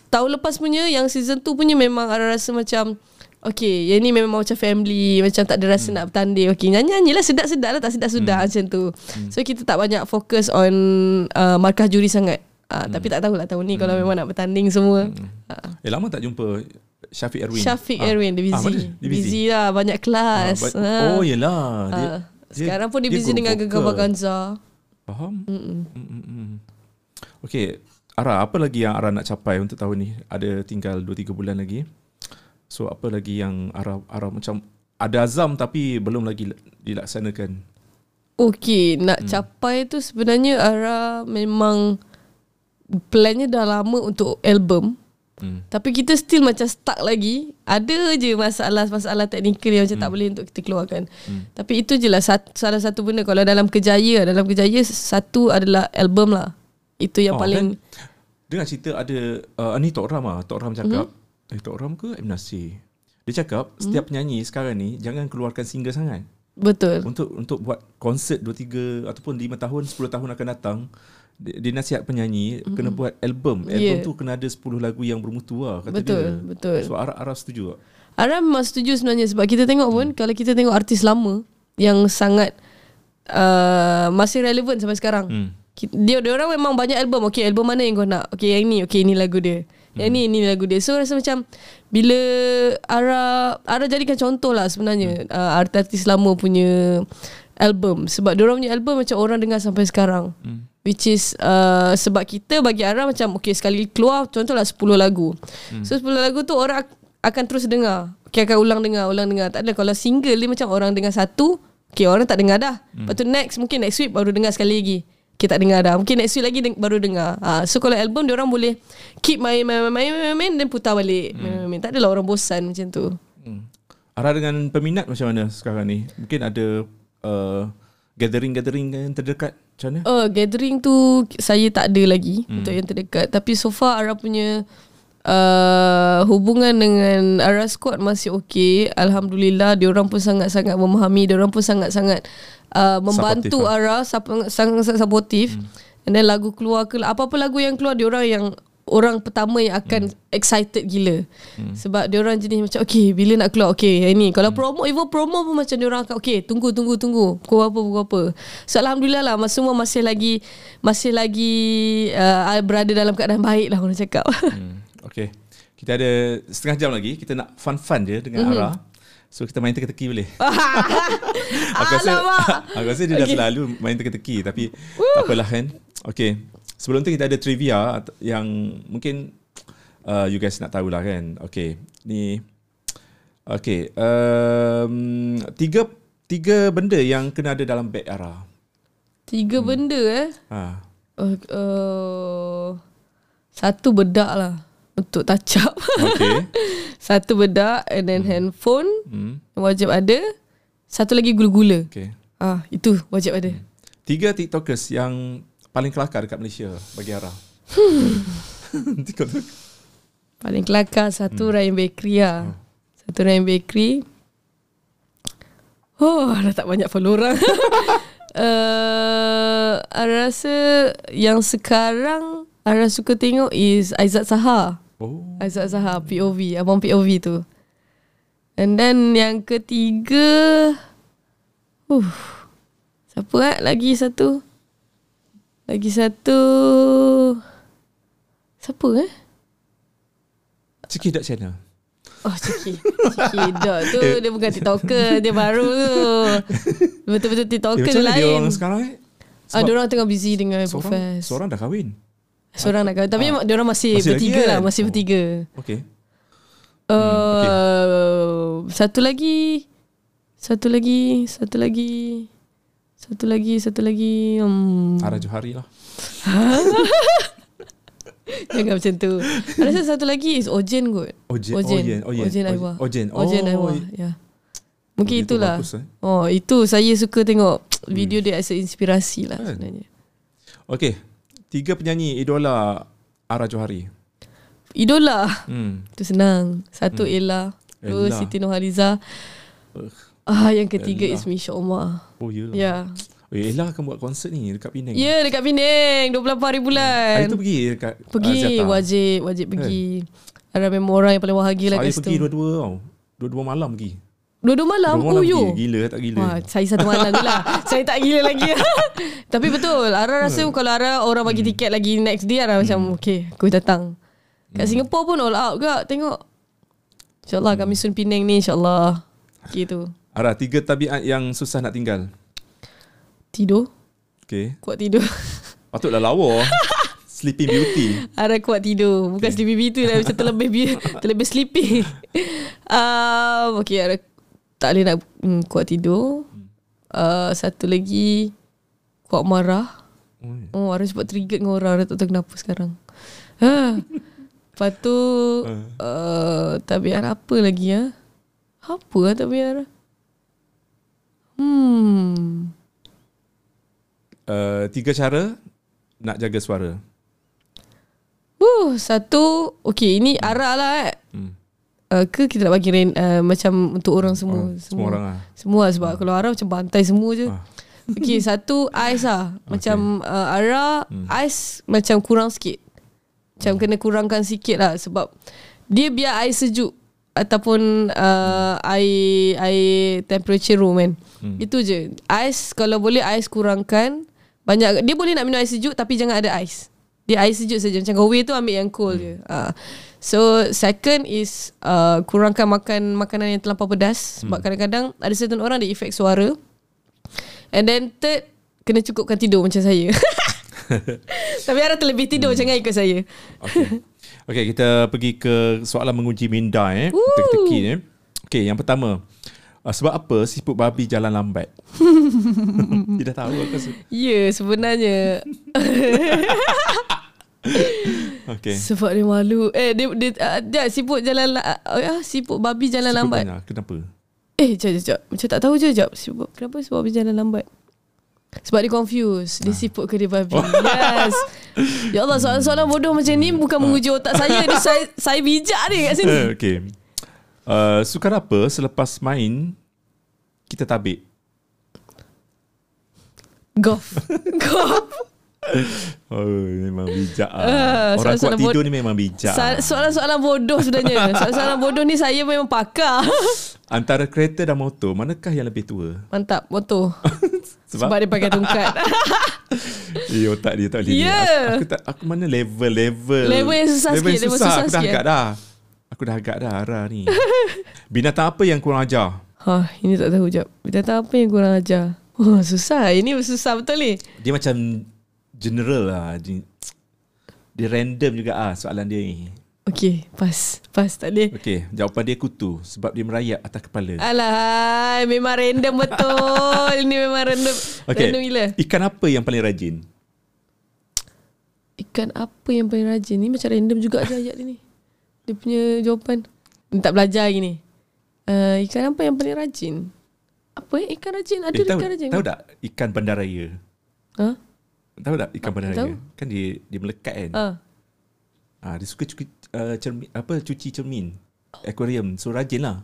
tahun lepas punya yang season 2 punya memang ada rasa macam Okay Yang ni memang macam family Macam tak ada rasa hmm. nak bertanding Okay nyanyi-nyanyi lah Sedap-sedap lah Tak sedap-sedap hmm. macam tu hmm. So kita tak banyak fokus on uh, Markah juri sangat uh, hmm. Tapi tak tahulah tahun ni Kalau memang nak bertanding semua hmm. uh, Eh lama tak jumpa Syafiq Erwin? Syafiq Ah. Erwin Dia busy, Ah, dia busy lah Banyak kelas Ah, Ah. Oh yelah dia, Ah. Sekarang pun dia, busy guru dengan. Gegar Baganza Faham? Mm-mm. Okay Ara apa lagi yang Ara nak capai untuk tahun ni Ada tinggal 2-3 bulan lagi So apa lagi yang Ara, Ara macam Ada azam tapi belum lagi dilaksanakan Okay Nak hmm. capai tu sebenarnya Ara memang Plannya dah lama untuk album hmm. Tapi kita still macam stuck lagi Ada je masalah-masalah teknikal yang macam hmm. tak boleh untuk kita keluarkan hmm. Tapi itu je lah salah satu benda Kalau dalam kejaya Dalam kejaya satu adalah album lah Itu yang Oh, paling dan Dengar cerita ada uh, Ni Tok Ram lah Tok Ram cakap mm-hmm. Eh Ram ke M. Nasir Dia cakap Setiap penyanyi sekarang ni Jangan keluarkan single sangat Betul untuk untuk buat konsert 2 3 ataupun 5 tahun 10 tahun akan datang dia, nasihat penyanyi mm-hmm. kena buat album. Album Yeah. tu kena ada 10 lagu yang bermutu lah kata Betul, dia. betul. So Ara Ara setuju tak? Ara memang setuju sebenarnya Sebab kita tengok pun Kalau kita tengok artis lama Yang sangat uh, Masih relevan sampai sekarang Hmm. Dia dia orang memang banyak album. Okay, album mana yang kau nak? Okay, yang ni. Okay, ini lagu dia. Yang ni, ini lagu dia. So, rasa macam bila Ara Ara jadikan contoh lah sebenarnya uh, artis-artis lama punya album. Sebab dia orang punya album macam orang dengar sampai sekarang. Which is uh, sebab kita bagi Ara macam okay sekali keluar contohlah 10 lagu. So 10 lagu tu orang ak- akan terus dengar. Okay, akan ulang dengar, ulang dengar. Tak ada kalau single dia macam orang dengar satu, okay orang tak dengar dah. Lepas tu next mungkin next week baru dengar sekali lagi. Kita tak dengar dah. Mungkin next week lagi deng- baru dengar. Ha, so kalau album dia orang boleh keep main main main main main, main dan putar balik. Main, main, main. Tak adalah orang bosan macam tu. Hmm. Ara dengan peminat macam mana sekarang ni? Mungkin ada uh, gathering-gathering yang terdekat macam mana? Oh, gathering tu saya tak ada lagi hmm. untuk yang terdekat. Tapi so far Ara punya uh, hubungan dengan Ara Squad masih okey. Alhamdulillah, dia orang pun sangat-sangat memahami, dia orang pun sangat-sangat uh, membantu Supportive, Ara, sap- sangat-sangat supportive. Hmm. And then lagu keluar ke apa-apa lagu yang keluar dia orang yang orang pertama yang akan excited gila. Sebab dia orang jenis macam okay bila nak keluar okay yang ni. Kalau promo even promo pun macam dia orang akan okay tunggu tunggu tunggu. Pukul apa pukul apa. So alhamdulillah lah semua masih lagi masih lagi uh, berada dalam keadaan baik lah orang cakap. Hmm. Okay. Kita ada setengah jam lagi. Kita nak fun-fun je dengan Mhm. Ara. So kita main teka-teki boleh? aku rasa aku rasa dia dah Okay. selalu main teka-teki tapi tak apalah kan. Okay. Sebelum tu kita ada trivia yang mungkin uh, you guys nak tahulah kan. Okay. Ni Okay. Um, tiga tiga benda yang kena ada dalam beg Ara. Tiga benda eh. Ha. Uh, uh, satu bedak lah untuk touch up. Okay. satu bedak and then handphone hmm. wajib ada. Satu lagi gula-gula. Okay. Ah, itu wajib ada. Tiga TikTokers yang paling kelakar dekat Malaysia bagi Ara. TikTok. Paling kelakar satu hmm. Ryan Bakery lah. Satu Ryan Bakery. Oh, dah tak banyak follow orang. uh, Ara rasa yang sekarang Ara suka tengok is Aizat Saha. Oh. Aizat Saha POV, abang POV tu. And then yang ketiga uh, Siapa eh? Lagi satu Lagi satu Siapa eh? Ciki Dot Channel. Oh Ciki Ciki Dot tu Dia bukan TikToker Dia baru tu Betul-betul Eh, TikToker tu mana dia lain orang sekarang eh? Ah, dia orang tengah busy dengan seorang, Profes seorang dah kahwin. Seorang nak kahwin Tapi dia orang masih, Masih bertiga kan? lah Masih Oh. bertiga Okay. Uh, Satu lagi Satu lagi Satu lagi Satu lagi Satu lagi hmm. Ara Johari lah. Jangan macam tu Ada rasa satu lagi Is Ojen kot Ojen. Ojen Ojen. Ojen. Ojen Aiwa Ojen. Ojen Oh, Aiwa i- Ya Mungkin Itu itulah bagus, eh. Oh itu saya suka tengok Video dia as inspirasi lah Kan? sebenarnya Okay. Tiga penyanyi idola Ara Johari. Idola Hmm. Itu senang Satu Ella Dua Ella. Siti Nurhaliza. Ah yang ketiga Ella. is Misha Omar Oh, ya. Ya Eh, Ella akan buat konsert ni dekat Penang. Ya dekat Penang 28 hari bulan Hari tu pergi dekat Pergi Aziata. wajib Wajib pergi Ada memang orang yang paling bahagia lah Saya pergi dua-dua tau. Dua-dua malam pergi. Dua-dua malam? Dua Oh malam yo. pergi. Gila tak gila. Wah, saya satu malam je lah. Saya tak gila lagi. Tapi betul Ara rasa kalau Ara orang bagi Hmm. tiket lagi next day Ara macam Okay aku datang. Kat Hmm. Singapore pun all out gak Tengok. InsyaAllah kami sun Penang ni InsyaAllah. Gitu Ara, tiga tabiat yang susah nak tinggal. Tidur. Okay. Kuat tidur. Patutlah lawa. Sleeping Beauty. Ara kuat tidur. Bukan sleepy beauty lah Macam terlebih bi- Terlebih sleepy um, Okay Ara Tak boleh nak mm, Kuat tidur uh, Satu lagi Kuat marah Oh, ya. Oh Ara sebab trigger dengan orang Ara tak tahu kenapa sekarang ha. Lepas tu uh, Tabiat apa lagi ya Apa lah tabiat Ara Hmm Uh, tiga cara nak jaga suara. Uh, satu Okay ini Ara lah eh. Hmm. Uh, ke kita nak bagi rain, uh, Macam untuk orang semua? Orang- semua. orang lah. Semua sebab kalau Ara macam bantai semua je. Ah. Okay satu Ais lah. Macam uh, Ara Ais macam kurang sikit. Macam kena kurangkan sikit lah Sebab Dia biar air sejuk Ataupun uh, Air Air temperature room kan. Hmm. Itu je. Ais Kalau boleh ais kurangkan Banyak Dia boleh nak minum air sejuk Tapi jangan ada ais Dia air sejuk saja Macam kau tu ambil yang cold je uh. So second is uh, Kurangkan makan Makanan yang terlampau pedas Sebab kadang-kadang Ada certain orang Dia efek suara And then third Kena cukupkan tidur macam saya Tapi ada terlebih tidur Jangan ikut saya Okay. okay, kita pergi ke soalan menguji minda eh. Teka-teki eh. Okay, yang pertama. Uh, sebab apa siput babi jalan lambat? Dia dah tahu aku rasa. Ya yeah, sebenarnya Okay. Sebab dia malu Eh dia, dia, uh, dia siput jalan la- uh, Siput babi jalan Siput lambat banyak. Kenapa? Eh jap jap jap Macam tak tahu je jap siput, Kenapa siput babi jalan lambat Sebab dia confused Dia siput ke dia babi Yes Ya Allah soalan-soalan bodoh macam ni Bukan menguji otak saya Dia saya, saya bijak ni kat sini okay. Uh, sukar apa selepas main kita tabik? Golf Golf Oh, memang bijak Ah, ah. Orang kuat soalan-soalan bod- tidur ni memang bijak. Sa- Soalan-soalan bodoh sebenarnya. Soalan-soalan bodoh ni saya memang pakar. Antara kereta dan motor, manakah yang lebih tua? Mantap, motor. Sebab? Sebab dia pakai tongkat. Eh, otak dia tak boleh. Ya. Aku, aku, tak, aku mana level, level. Yang susah level sikit, yang level susah. susah Aku dah agak dah. Aku dah agak dah arah ni. Binatang apa yang kurang ajar? ha, ini tak tahu jap. Binatang apa yang kurang ajar? Oh, susah. Ini susah betul ni. Dia macam general lah. Dia, dia random juga ah soalan dia ni. Okey, pas. Pas tak boleh. Okey, jawapan dia kutu sebab dia merayap atas kepala. Alah, memang random betul. Ini memang random. Okey. Random gila. Ikan apa yang paling rajin? Ikan apa yang paling rajin? Ni macam random juga je ayat dia ni. Dia punya jawapan. Ni tak belajar lagi ni. Uh, ikan apa yang paling rajin? Apa eh? Ikan rajin? Ada Eh, tahu, ikan rajin? tahu tak ikan bandaraya? Ha? Tahu tak ikan bandaraya? tahu. Kan dia dia melekat kan? Ah. Ah, dia suka cuci uh, cermin apa cuci cermin. Aquarium. So rajin lah.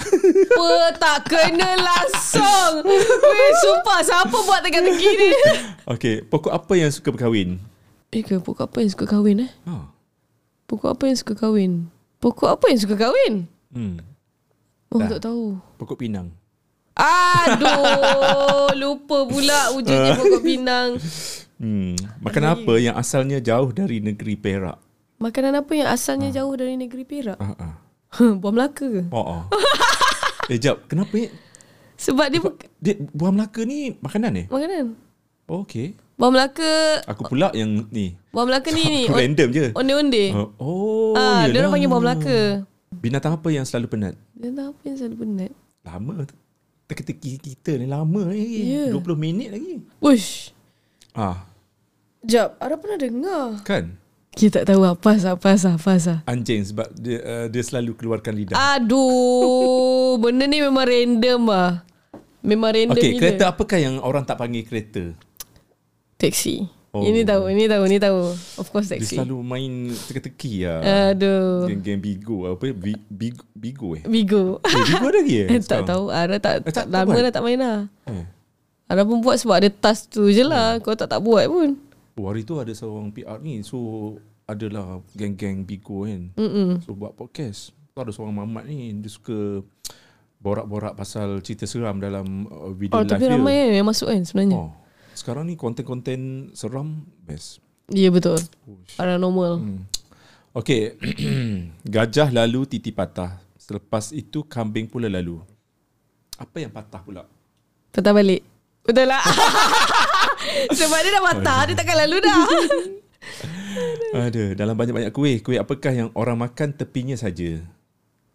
Apa tak kena langsung Weh sumpah Siapa buat teka-teki ni Okey, pokok apa yang suka berkahwin? Eh ke pokok apa yang suka kahwin eh Ha. Pokok apa yang suka kahwin Pokok apa yang suka kahwin Hmm. Oh Dah. tak tahu Pokok pinang. Aduh Lupa pula wujudnya pokok pinang Hmm. Makanan apa yang asalnya jauh dari negeri Perak? Makanan apa yang asalnya jauh dari negeri Perak Ah, ah. Buah Melaka ke Oh, oh. eh, jap. Kenapa ni? Sebab dia buk- Dia, buah Melaka ni makanan eh? Makanan Oh, okay. Buah Melaka Aku pula yang ni. Buah Melaka ni ni random je. Onde-onde Oh, oh Ah, dia yelah. orang panggil buah Melaka Binatang apa yang selalu penat? Dia tahu apa yang selalu penat Lama. Teka-teki kita ni lama ni. Ya. 20 minit lagi. Uish Ah, Jap, Ara pernah dengar kan? Kita tak tahu apa sah, apa sah, apa sah. Anjing sebab dia uh, dia selalu keluarkan lidah. Aduh, benda ni memang random ah. Memang random Okey, gila. kereta apakah yang orang tak panggil kereta? Taxi. Oh. Oh. Ini tahu, ini tahu, ini tahu. Of course Dia taxi. selalu main teka-teki lah. Aduh. Geng-geng Bigo apa? Bi- Bigo, Bigo eh? Bigo. Eh, Bigo ada lagi eh? Eh, tak tahu. Ara tak, Eh, tak- lama buat? dah tak main lah. Eh. Ara pun buat sebab ada task tu je lah. Kau tak tak buat pun. Oh, hari tu ada seorang PR ni. So, adalah geng-geng Bigo kan. Mm-mm. So, buat podcast. Tu ada seorang mamat ni. Dia suka borak-borak pasal cerita seram dalam uh, video Oh, live tapi dia. ramai kan yang masuk kan sebenarnya. Oh. Sekarang ni konten-konten seram best. Ya, betul. Ush. Paranormal. Hmm. Okey. Gajah lalu titi patah. Selepas itu kambing pula lalu. Apa yang patah pula? Patah balik. Betul lah. sebab dia dah patah, dia takkan lalu dah. Ada dalam banyak-banyak kuih. Kuih apakah yang orang makan tepinya saja?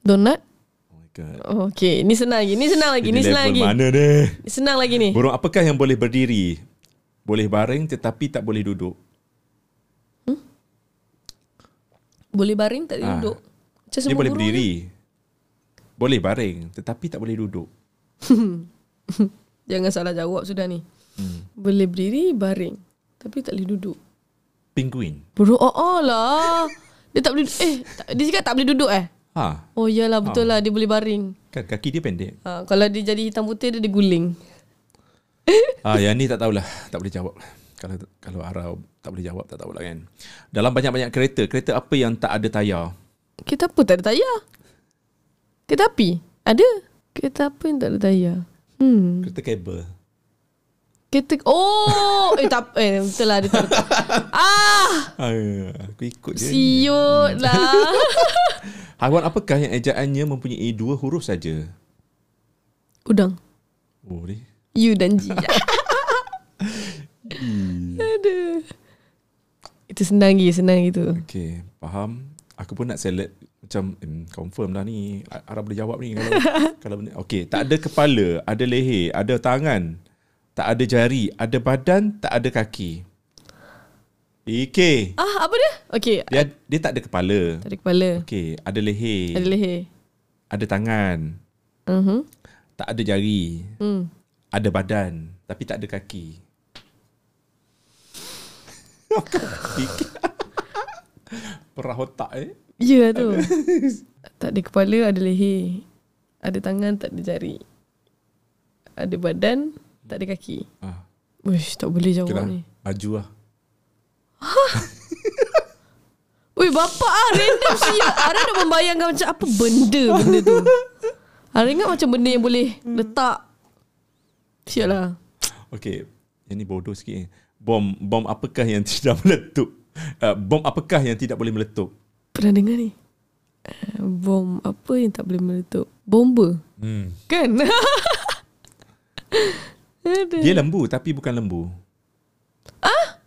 Donut? Oh my god. Oh, okay. Ni senang lagi. Ni senang lagi. Ini Ni senang lagi. mana ni? Senang lagi ni. Burung apakah yang boleh berdiri? Boleh baring tetapi tak boleh duduk. Boleh baring tak Ah. duduk. Macam Dia boleh berdiri. Boleh baring tetapi tak boleh duduk. ni. Jangan salah jawab sudah ni. Hmm. Boleh berdiri, baring. Tapi tak boleh duduk. Penguin. Burung oh, oh lah. Dia tak boleh eh tak, dia cakap tak boleh duduk eh. Ha, Oh iyalah betul lah dia boleh baring. kan kaki dia pendek. Ha, kalau dia jadi hitam putih dia diguling. Ah, yang ni tak tahulah, tak boleh jawab. Kalau kalau Ara tak boleh jawab tak tahulah kan. Dalam banyak-banyak kereta, kereta apa yang tak ada tayar? Kereta apa tak ada tayar? Kereta api? Ada. Kereta apa yang tak ada tayar? Hmm. Kereta kabel. Kereta Oh Eh tak Eh betul lah dia tak Ah Ah, aku ikut je. Siut lah Haiwan apakah yang ejaannya mempunyai dua huruf saja? Udang Oh, ni. You dan G Aduh Itu senang lagi Senang gitu Okey, faham. Aku pun nak select macam hmm, confirm dah ni. Ara boleh jawab ni kalau kalau benda. Okey, tak ada kepala, ada leher, ada tangan, tak ada jari, ada badan, tak ada kaki. Okey. Ah apa dia? Okay Dia dia tak ada kepala. Tak ada kepala Okey, ada leher, Ada leher ada tangan, uh-huh. tak ada jari, hmm. Ada badan, tapi tak ada kaki. Perah otak eh. Ya tu Tak ada kepala Ada leher Ada tangan Tak ada jari Ada badan Tak ada kaki Ah, Uish tak boleh okay jawab lah. ni Maju lah. Weh bapak ah random siap. Ara dah membayangkan macam apa benda benda tu. Ara ingat macam benda yang boleh letak. Siap lah. Okay, yang ni bodoh sikit. eh. Bom bom apakah yang tidak meletup? Uh, bom apakah yang tidak boleh meletup? Pernah dengar ni? Uh, bom apa yang tak boleh meletup? Bomba. Hmm. Kan? Dia lembu tapi bukan lembu. Ah?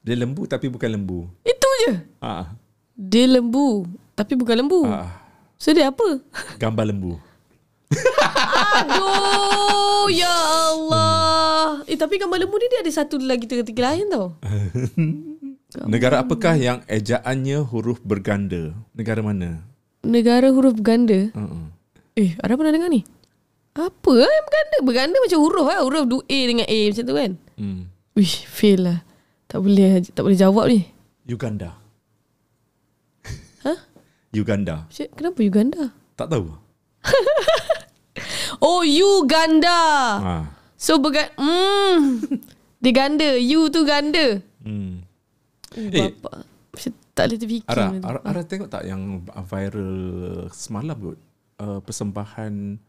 Dia lembu tapi bukan lembu. Itu je. Ah, Dia lembu. Tapi bukan lembu. ah, So dia apa? gambar lembu. Aduh, ya Allah. Eh tapi gambar lembu ni dia ada satu lagi tengah-tengah lain tau. Negara apakah yang ejaannya huruf berganda? Negara mana? Negara huruf ganda. Uh-uh. Eh, ada pernah dengar ni? Apa lah yang berganda? Berganda macam huruf lah. Huruf du A dengan A macam tu kan? Hmm. Wih, fail lah. Tak boleh tak boleh jawab ni. Uganda. Hah? Uganda. Kenapa Uganda? Tak tahu. Oh, Uganda. Ah. So berganda. Hmm. Dia ganda. You tu ganda. Hmm. Eh, Eh, bapak. Macam tak boleh terfikir. Ara. Ara, Ara tengok tak yang viral semalam kot? Uh, persembahan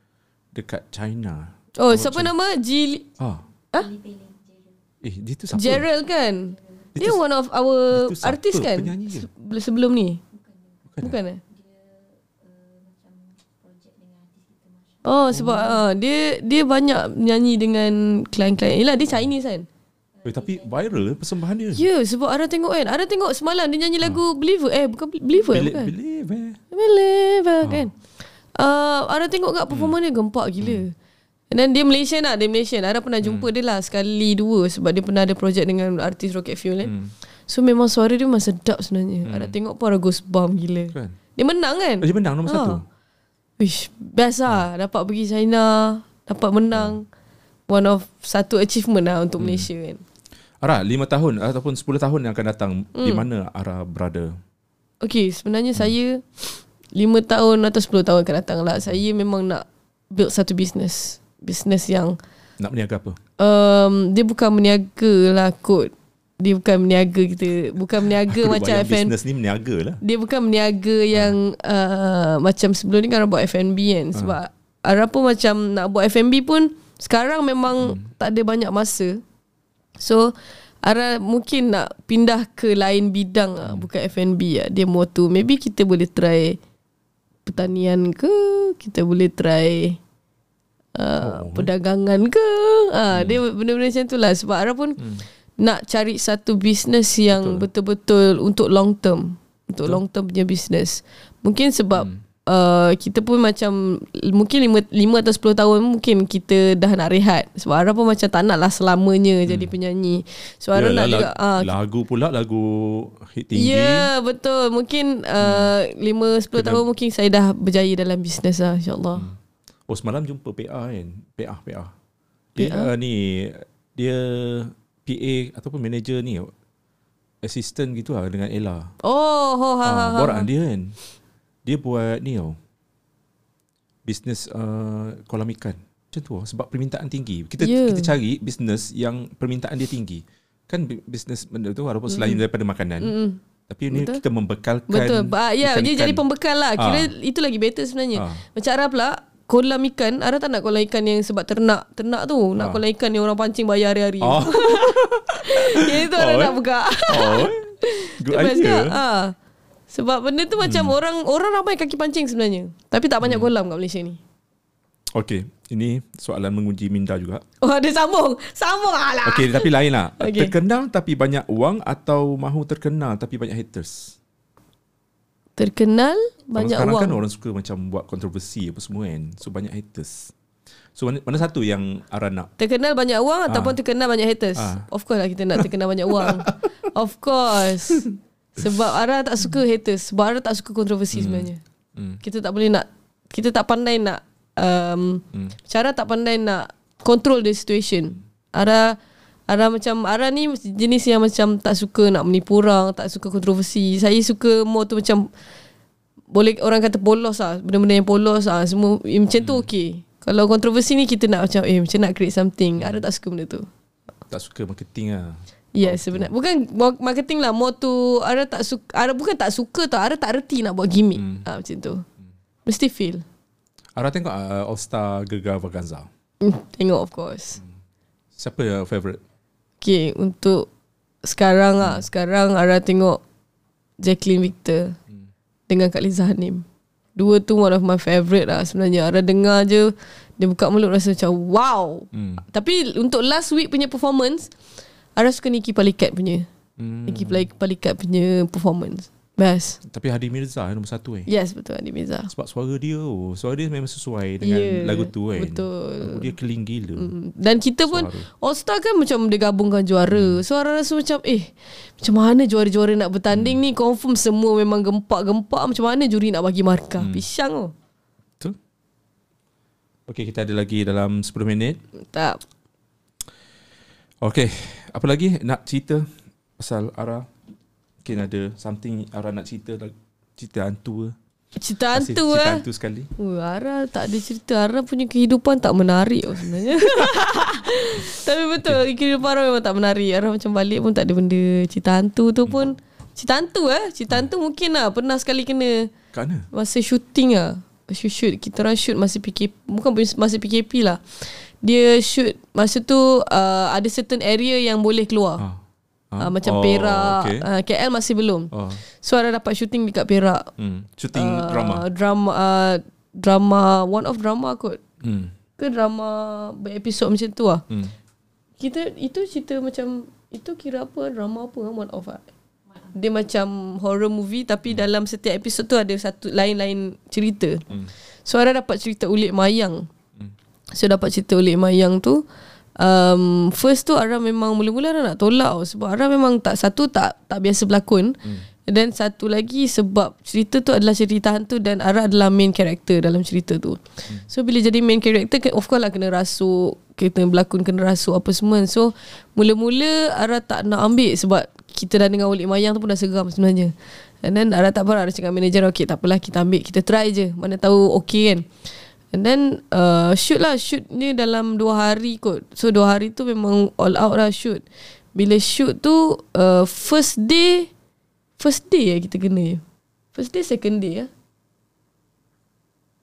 dekat China. Oh, siapa nama? Jil Ah. Ah? Eh, dia tu siapa? Gerald kan? Dia Dia one of our dia tu siapa? artis kan? Penyanyi Sebelum ni. Bukan. Bukan eh? Oh sebab uh, dia dia banyak nyanyi dengan klien-klien. Yelah dia Chinese kan. Eh, tapi viral persembahan dia. Ya yeah, sebab Ara tengok kan. Ara tengok semalam dia nyanyi lagu Believer. Eh bukan Believer Believe, bukan. believe eh. Believer kan. Uh, Ara tengok kat performance dia gempak gila. And then dia Malaysian lah Dia Malaysian Ara pernah jumpa dia lah Sekali dua Sebab dia pernah ada projek Dengan artis Rocket Fuel kan So memang suara dia Memang sedap sebenarnya Ara tengok pun Ara goosebump gila Kan? Dia menang kan Oh, dia menang nombor satu. Wish, best lah. Dapat pergi China, dapat menang. One of satu achievement lah untuk Malaysia kan. Ara, lima tahun ataupun 10 tahun yang akan datang, Hmm. di mana Ara berada? Okay, sebenarnya saya lima tahun atau 10 tahun akan datang lah. Saya memang nak build satu business. Business yang Nak berniaga apa? um, dia bukan meniaga lah kot. Dia bukan meniaga kita. Bukan meniaga Aku macam FN. Bisnes ni berniaga lah. Dia bukan meniaga yang uh, macam sebelum ni kan buat F&B kan. Sebab Ara pun macam nak buat F&B pun sekarang memang tak ada banyak masa. So Ara mungkin nak pindah ke lain bidang lah. Bukan F&B lah. Dia more to maybe kita boleh try pertanian ke. Kita boleh try uh, Oh. perdagangan ke. Ah, Dia benda-benda macam tu lah. Sebab Ara pun nak cari satu business yang betul-betul untuk long term. Untuk long term punya business. Mungkin sebab uh, kita pun macam mungkin 5, 5 atau 10 tahun mungkin kita dah nak rehat. Sebab Ara pun macam tak nak lah selamanya jadi penyanyi. So Ara nak Yalah, juga ah, lagu pula lagu hit tinggi. Ya yeah, betul Mungkin uh, 5-10 tahun Mungkin saya dah berjaya Dalam bisnes lah InsyaAllah Oh semalam jumpa PA kan? PA PA. Dia uh, ni dia PA ataupun manager ni assistant gitu lah dengan Ella. Oh ho, ha, ha, ha. borak dia kan. Dia buat ni tau. Bisnes uh, kolam ikan. Macam tu sebab permintaan tinggi. Kita Ya. kita cari bisnes yang permintaan dia tinggi. Kan bisnes benda tu walaupun selain daripada makanan. Mm-mm. Tapi ni Betul. kita membekalkan Betul ba, Ya dia jadi pembekal lah Kira Ah. itu lagi better sebenarnya Ah. Macam Ara pula Kolam ikan Ara tak nak kolam ikan yang Sebab ternak Ternak tu Nak Ah. kolam ikan yang orang pancing Bayar hari-hari Oh, Itu Ara Oh, nak buka oh good Itu idea. Ah. Sebab benda tu macam orang Orang ramai kaki pancing sebenarnya Tapi tak banyak kolam kat Malaysia ni Okay, ini soalan menguji minda juga. Oh dia sambung Sambung alah Okay, tapi lain lah. Okay. Terkenal tapi banyak wang atau mahu terkenal tapi banyak haters? Terkenal Banyak sekarang wang. kan orang suka macam buat kontroversi apa semua kan. So banyak haters. So mana, mana satu yang Ara nak? Terkenal banyak wang Ataupun terkenal banyak haters? Ah. Of course lah kita nak terkenal banyak wang. Of course. Sebab Ara tak suka haters. Sebab Ara tak suka kontroversi sebenarnya. Hmm. Kita tak boleh nak Kita tak pandai nak um, Cara tak pandai nak Control the situation. Ara Ara macam Ara ni jenis yang macam Tak suka nak menipu orang Tak suka kontroversi. Saya suka more tu macam boleh orang kata polos lah. Benda-benda yang polos lah. Semua eh, Macam tu okay Kalau kontroversi ni Kita nak macam Eh macam nak create something. Ada tak suka benda tu? Tak suka marketing lah. Yes sebenarnya Bukan marketing lah. More to Ara tak suka Ara bukan tak suka tau. Ara tak reti nak buat gimmick. Hmm. ha, Macam tu. Mesti feel. Ara tengok uh, All Star Gegar Vaganza. hmm, Tengok of course. Siapa yang favourite? Okay Untuk Sekarang lah. Sekarang Ara tengok Jacqueline Victor Dengan Kak Liza Hanim. Dua tu one of my favourite lah Sebenarnya. Ara dengar je Dia buka mulut rasa macam Wow! Hmm. Tapi untuk last week punya performance Ara suka Nikki Palikat punya. Hmm. Nikki Pali- Palikat punya performance Best Tapi Hadi Mirza yang nombor satu eh. Yes betul Adi Mirza Sebab suara dia oh, Suara dia memang sesuai dengan Ya, lagu tu kan betul. Lagu dia keling gila Mm. Dan kita pun Suara. All Star kan macam dia gabungkan juara Hmm. So Ara rasa macam Eh Macam mana juara-juara nak bertanding Hmm. ni Confirm semua memang gempak-gempak Macam mana juri nak bagi markah Hmm. Pisang tu Betul Okay kita ada lagi dalam 10 minit Tak Okay Apa lagi nak cerita Pasal Ara Mungkin ada something Ara nak cerita Cerita hantu ke? Cerita Masih hantu Cerita eh? hantu sekali. Oh, Ara tak ada cerita. Ara punya kehidupan tak menarik oh, sebenarnya. Tapi betul Kehidupan Ara memang tak menarik. Ara macam balik pun tak ada benda. Cerita hantu tu pun Cerita hantu eh? Cerita hantu mungkin lah. Pernah sekali kena. Kat mana? Masa shooting lah. Shoot shoot. Kita orang shoot masa PKP Bukan masa PKP lah. Dia shoot Masa tu uh, Ada certain area yang boleh keluar. Ha. Uh, Macam Perak okay. uh, KL masih belum Oh. So Ara dapat shooting dekat Perak Hmm. Shooting Uh, drama. Drama uh, Drama One of drama kot Hmm. Ke drama Berepisod macam tu lah Hmm. Kita Itu cerita macam Itu kira apa Drama apa One of lah Dia macam Horror movie Tapi dalam setiap episod tu Ada satu Lain-lain cerita Hmm. So Ara dapat cerita Ulik Mayang So dapat cerita Ulik Mayang tu um, First tu Ara memang Mula-mula Ara nak tolak. Sebab Ara memang tak Satu tak Tak biasa berlakon. And then satu lagi Sebab cerita tu adalah cerita hantu Dan Ara adalah main character Dalam cerita tu. So bila jadi main character Of course lah kena rasuk Kena berlakon Kena rasuk apa semua. So Mula-mula Ara tak nak ambil Sebab kita dah dengar Ulik Mayang tu pun dah seram sebenarnya. And then Ara tak apa Ara cakap manager Okay tak apalah kita ambil Kita try je. Mana tahu okay kan And then uh, shoot lah Shoot ni dalam dua hari kot. So dua hari tu memang all out lah shoot. Bila shoot tu uh, First day First day ya kita kena. First day second day ya?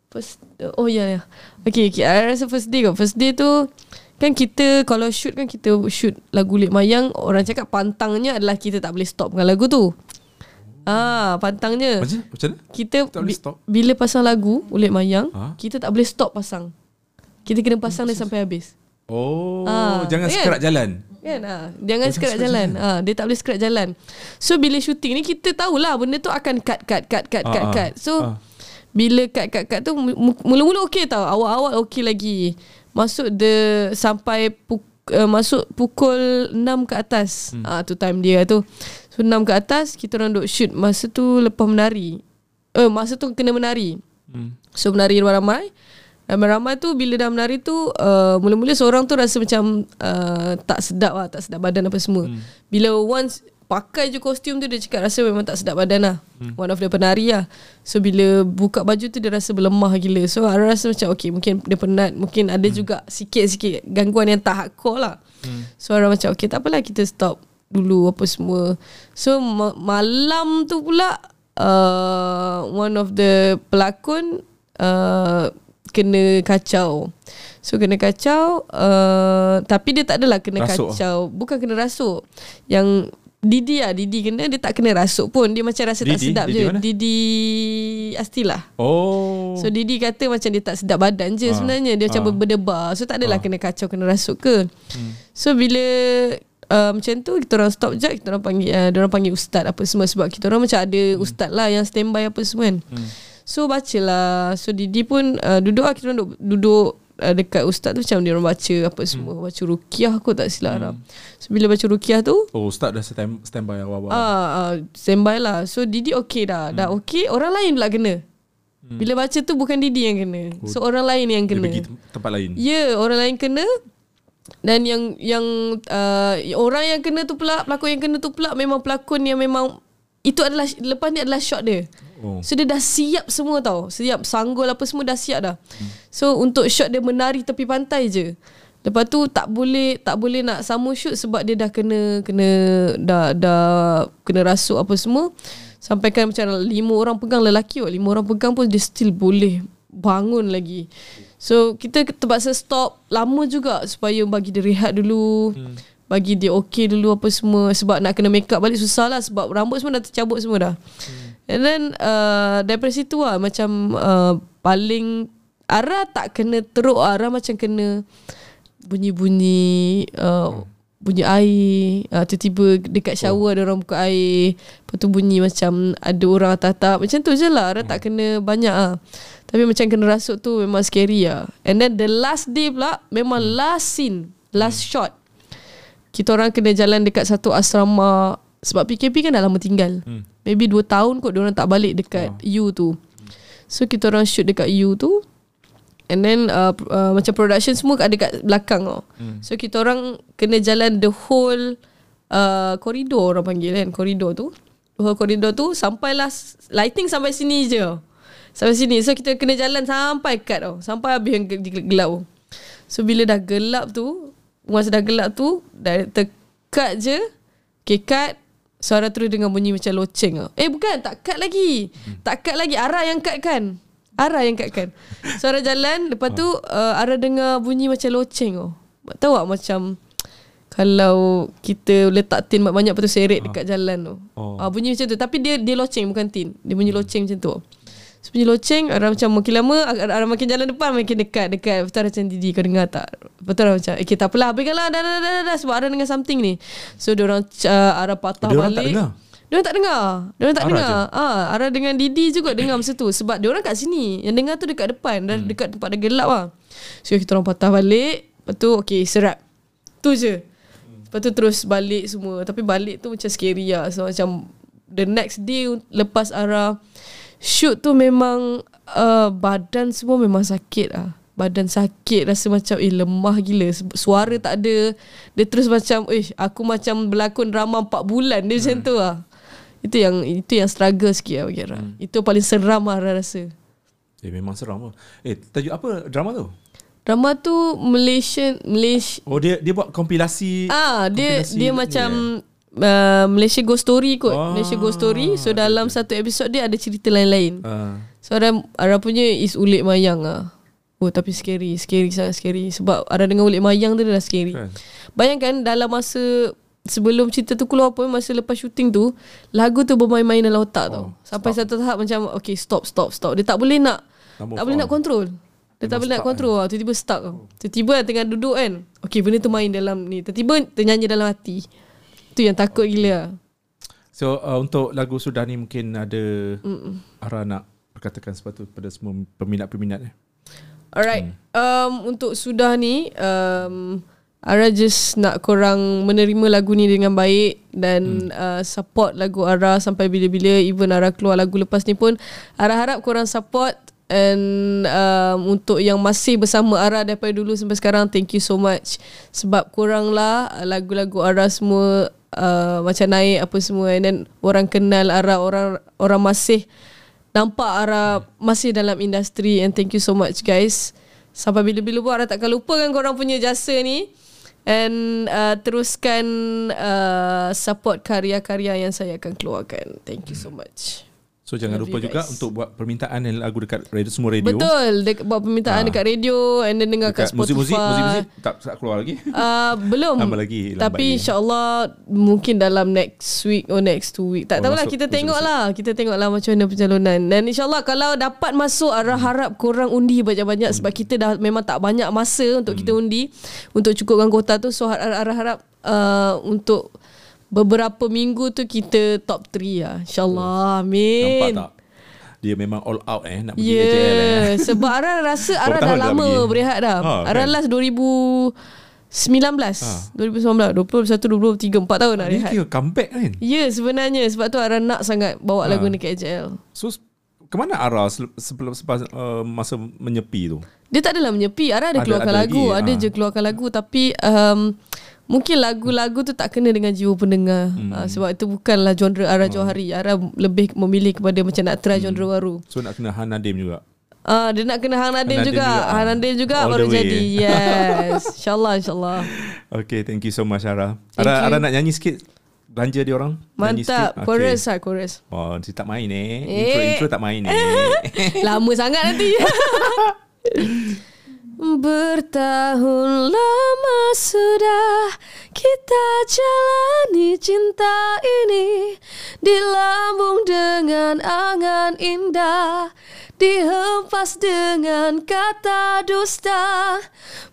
First Oh ya ya. Okay okay. I rasa first day kot. First day tu Kan kita Kalau shoot kan kita shoot Lagu Lik Mayang. Orang cakap pantangnya adalah Kita tak boleh stop lagu tu Ah, pantangnya Macam macam mana? kita Tak boleh stop? bila pasang lagu Ulit Mayang Ha? Kita tak boleh stop pasang Kita kena pasang dia sampai habis Oh, Ah, jangan kan? sekerat jalan. Kan ha, Jangan sekerat jalan ha, Dia tak boleh sekerat jalan So bila shooting ni Kita tahulah Benda tu akan cut cut cut cut Ah, cut ah, cut So ah. Bila cut cut cut tu mu- Mula-mula okey tau Awal-awal okey lagi Masuk the Sampai puk, uh, Masuk pukul 6 ke atas hmm. ah, Tu time dia tu So 6 ke atas Kita orang duk shoot Masa tu lepas menari Eh masa tu kena menari Hmm. So menari ramai-ramai Ramai-ramai tu bila dah menari tu uh, Mula-mula seorang tu rasa macam uh, Tak sedap lah Tak sedap badan apa semua hmm. Bila once Pakai je kostum tu Dia cakap rasa memang tak sedap badan lah. Hmm. One of the penari lah. So bila buka baju tu Dia rasa berlemah gila. So Ara rasa macam Okay mungkin dia penat. Mungkin ada hmm. juga Sikit-sikit Gangguan yang tak hardcore lah. Hmm. So Ara macam Okay tak apalah kita stop Dulu apa semua. So ma- malam tu pula uh, One of the pelakon uh, Kena kacau. So kena kacau uh, Tapi dia tak adalah kena Rasuk. kacau. Bukan kena rasuk. Yang Didi lah Didi kena Dia tak kena rasuk pun Dia macam rasa tak Didi? sedap Didi je mana? Didi Astilah Oh. So Didi kata macam dia tak sedap badan je Ah. sebenarnya Dia macam Ah. berdebar So tak adalah Ah. kena kacau Kena rasuk ke Hmm. So bila uh, Macam tu Kita orang stop je Kita orang panggil uh, Dia orang panggil ustaz apa semua Sebab kita orang macam ada Hmm. ustaz lah Yang standby apa semua kan So bacalah So Didi pun uh, Duduk lah Kita orang duduk, duduk uh, Dekat ustaz tu Macam dia orang baca Apa semua Hmm. Baca rukiah kot tak silap Arab So bila baca rukiah tu Oh, Ustaz dah stand, standby awal-awal. Ah, ah standby lah. So Didi okey dah. Dah Hmm. okey, orang lain pula kena. Bila baca tu bukan Didi yang kena. So orang lain yang Dia kena. pergi tem- tempat lain. Ya, yeah, orang lain kena. Dan yang yang uh, orang yang kena tu pula, pelakon yang kena tu pula memang pelakon yang memang itu adalah lepas ni adalah shot dia. Oh. So dia dah siap semua tau. Siap sanggul apa semua dah siap dah. So untuk shot dia menari tepi pantai je. Lepas tu tak boleh tak boleh nak sama shoot sebab dia dah kena kena dah dah kena rasuk apa semua. Sampaikan macam lima orang pegang lelaki kot. Lima orang pegang pun dia still boleh bangun lagi. So kita terpaksa stop lama juga supaya bagi dia rehat dulu. Hmm. Bagi dia okay dulu apa semua. Sebab nak kena make up balik susah lah. Sebab rambut semua dah tercabut semua dah. Hmm. And then uh, daripada situ lah. Macam uh, paling Ara tak kena teruk. Ara macam kena bunyi-bunyi uh, bunyi air. Uh, tiba-tiba dekat shower oh. ada orang buka air. Lepas tu bunyi macam ada orang tatap macam tu je lah. Ara tak kena banyak ah. tapi macam kena rasuk tu memang scary lah and then the last day pula memang last scene last shot kita orang kena jalan dekat satu asrama sebab PKP kan dah lama tinggal hmm. maybe 2 tahun kot dia orang tak balik dekat oh. U tu so kita orang shoot dekat U tu And then uh, uh, macam production semua ada kat belakang tau. Hmm. So kita orang kena jalan the whole uh, corridor orang panggil kan, corridor tu. The whole corridor tu sampailah lighting sampai sini je. Sampai sini. So kita kena jalan sampai kat tau. Sampai habis yang gelap tu. So bila dah gelap tu, masa dah gelap tu, dah tekat je, okay cut, suara terus dengan bunyi macam loceng tau. Eh bukan, tak cut lagi. Hmm. Tak cut lagi, arah yang cut kan. Ara yang katkan Suara jalan Lepas tu uh, Ara dengar bunyi macam loceng oh. Tahu tak macam Kalau Kita letak tin banyak Lepas tu seret dekat jalan tu oh. uh, Bunyi macam tu Tapi dia dia loceng bukan tin Dia bunyi hmm. loceng macam tu Bunyi loceng Ara macam makin lama Ara makin jalan depan Makin dekat dekat Lepas tu macam Didi kau dengar tak Lepas tu macam Okay tak apalah Habiskanlah dah, dah, dah, dah, dah, Sebab Ara dengar something ni So diorang uh, Ara patah dia balik tak dengar dia tak dengar. Dia tak Ara dengar. je? Ah, Ara dengan Didi juga dengar masa tu sebab dia orang kat sini. Yang dengar tu dekat depan dan Hmm. dekat tempat dah gelap ah. So kita orang patah balik. Lepas tu okey serap. Tu je. Lepas tu terus balik semua. Tapi balik tu macam scary lah. So macam the next day lepas Ara shoot tu memang uh, badan semua memang sakit ah. Badan sakit Rasa macam Eh lemah gila. Su- Suara tak ada. Dia terus macam Eh aku macam Berlakon drama 4 bulan Dia macam tu lah. Itu yang Itu yang struggle sikit lah bagi Ara. Itu paling seram lah Ara rasa. Eh memang seram lah. Eh tajuk apa drama tu? Drama tu Malaysian Malaysia Oh dia dia buat kompilasi Ah dia kompilasi dia ni, macam eh? Uh, Malaysia Ghost Story kot. Ah, Malaysia Ghost Story. So okay, dalam satu episod dia ada cerita lain-lain. Ah. So Ara, Ara punya is ulit mayang ah. Oh tapi scary, scary sangat scary sebab Ara dengan ulit mayang tu dah scary. Kan? Bayangkan dalam masa sebelum cerita tu keluar pun masa lepas syuting tu lagu tu bermain-main dalam otak tau. Oh, Sampai satu tahap macam okay stop stop stop. Dia tak boleh nak Tak move tak boleh on. nak control. Dia tak Memang boleh nak stuck, control lah. Tiba-tiba stuck tau. Tiba-tiba tengah duduk kan. Okay benda tu main dalam ni. Tiba-tiba ternyanyi dalam hati. Tu yang takut gila lah. So uh, untuk lagu sudah ni mungkin ada Mm-mm. Ara nak perkatakan sesuatu pada semua peminat-peminat eh. Alright. Um, untuk sudah ni, um, Ara just nak korang menerima lagu ni dengan baik dan uh, support lagu Ara sampai bila-bila. Even Ara keluar lagu lepas ni pun, Ara harap korang support and um, untuk yang masih bersama Ara daripada dulu sampai sekarang, thank you so much. Sebab korang lah lagu-lagu Ara semua uh, macam naik apa semua and then orang kenal Ara, orang orang masih nampak Ara masih dalam industri and thank you so much guys. Sampai bila-bila pun Ara takkan lupakan korang punya jasa ni and uh, teruskan uh, support karya-karya yang saya akan keluarkan. Thank you so much. So jangan Love lupa juga guys. untuk buat permintaan lagu dekat radio semua radio. Betul, dek, buat permintaan Ah. dekat radio and then dengar kat Dekat Spotify. muzik-muzik, muzik-muzik tak, tak keluar lagi. Uh, belum Lama lagi, lambat Tapi insyaAllah Mungkin dalam next week Or next two week Tak Oh, tahulah Kita tengok lah Kita tengok lah Macam mana pencalonan Dan insyaAllah Kalau dapat masuk Ara harap korang undi banyak-banyak Sebab kita dah Memang tak banyak masa Untuk kita Hmm. undi Untuk cukupkan kota tu So Ara Ara harap uh, Untuk Beberapa minggu tu Kita top 3 lah InsyaAllah Amin Nampak tak? Dia memang all out eh nak pergi Ya, AJL eh. yeah. sebab Ara rasa Ara dah lama pergi? berehat dah. Ha, Ara kan? last 2019. Ha. 2019, 20, 21, 23, 4 tahun nak Ni rehat. kira comeback kan? Ya sebenarnya sebab tu Ara nak sangat bawa Ha. lagu ni ke AJL. So kemana Ara sebelum sepas uh, masa menyepi tu? Dia tak adalah menyepi. Ara ada Ada- keluarkan ada lagu, lagi, ada ha. je keluarkan lagu tapi um, mungkin lagu-lagu tu tak kena dengan jiwa pendengar. Hmm. Uh, sebab itu bukanlah genre Ara Johari. Ara lebih memilih kepada macam nak try genre baru. So nak kena Han Nadim juga. Ah, dia nak kena Hang Nadin Nadin juga. juga. Hang Nadin juga All baru jadi. Yes. InsyaAllah, insyaAllah. Okay, thank you so much Ara. Thank Ara, you. Ara nak nyanyi sikit belanja dia orang? Mantap. Chorus lah, chorus. Oh, dia tak main eh. Eh. Intro intro tak main eh. Lama sangat nanti. Bertahun lama sudah kita jalani cinta ini Di lambung dengan angan indah Dihempas dengan kata dusta.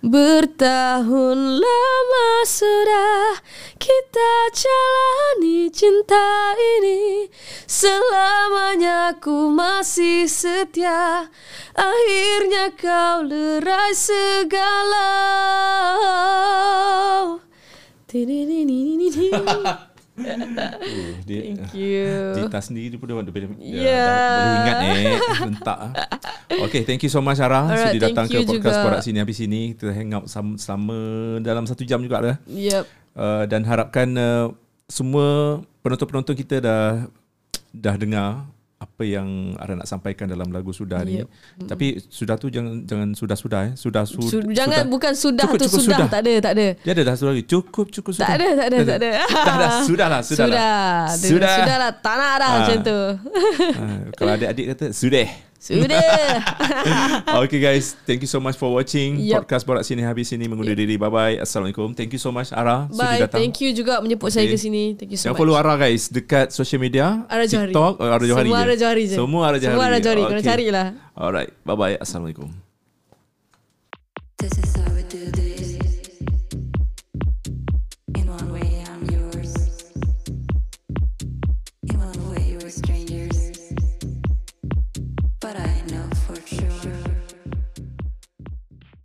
Bertahun lama sudah kita jalani cinta ini. Selamanya ku masih setia. Akhirnya kau lerai segala. Oh, dia, Thank you Dita sendiri pun dia, dia, dia, dia Yeah. dah boleh ingat eh Rentak ah. Okay thank you so much Ara Alright, Sudi datang ke podcast. Porak Sini Habis sini Kita hang out sama, sama Dalam satu jam juga dah Yep uh, Dan harapkan uh, Semua Penonton-penonton kita dah Dah dengar Apa yang Ara nak sampaikan Dalam lagu Sudah ni. Yep. Tapi Sudah tu jangan Jangan sudah-sudah eh. Sudah su- Su- Jangan sudah. bukan sudah Cukup, tu cukup, sudah. sudah. Tak ada tak ada. Dia ada dah sudah lagi. Cukup cukup sudah. Tak ada tak ada tak ada. Dah dah Sudah lah Sudah, Sudah. Lah Dia- Sudah. Sudah lah. Tak nak dah Ah. macam tu. Uh, Kalau adik-adik kata Sudah Sudah Okay guys, thank you so much for watching Yup. podcast Borak Sini habis sini mengundur diri. Bye bye. Assalamualaikum. Thank you so much Ara Bye datang. Thank you juga Menyebut saya Okay. ke sini Thank you so Jangan much follow Ara guys dekat social media, Ara Johari. TikTok, uh, Ara Johari. Semua je. Ara Johari je Semua Ara Johari. Semua Ara Johari Kena Okay. carilah Alright. Bye bye. Assalamualaikum. This is this.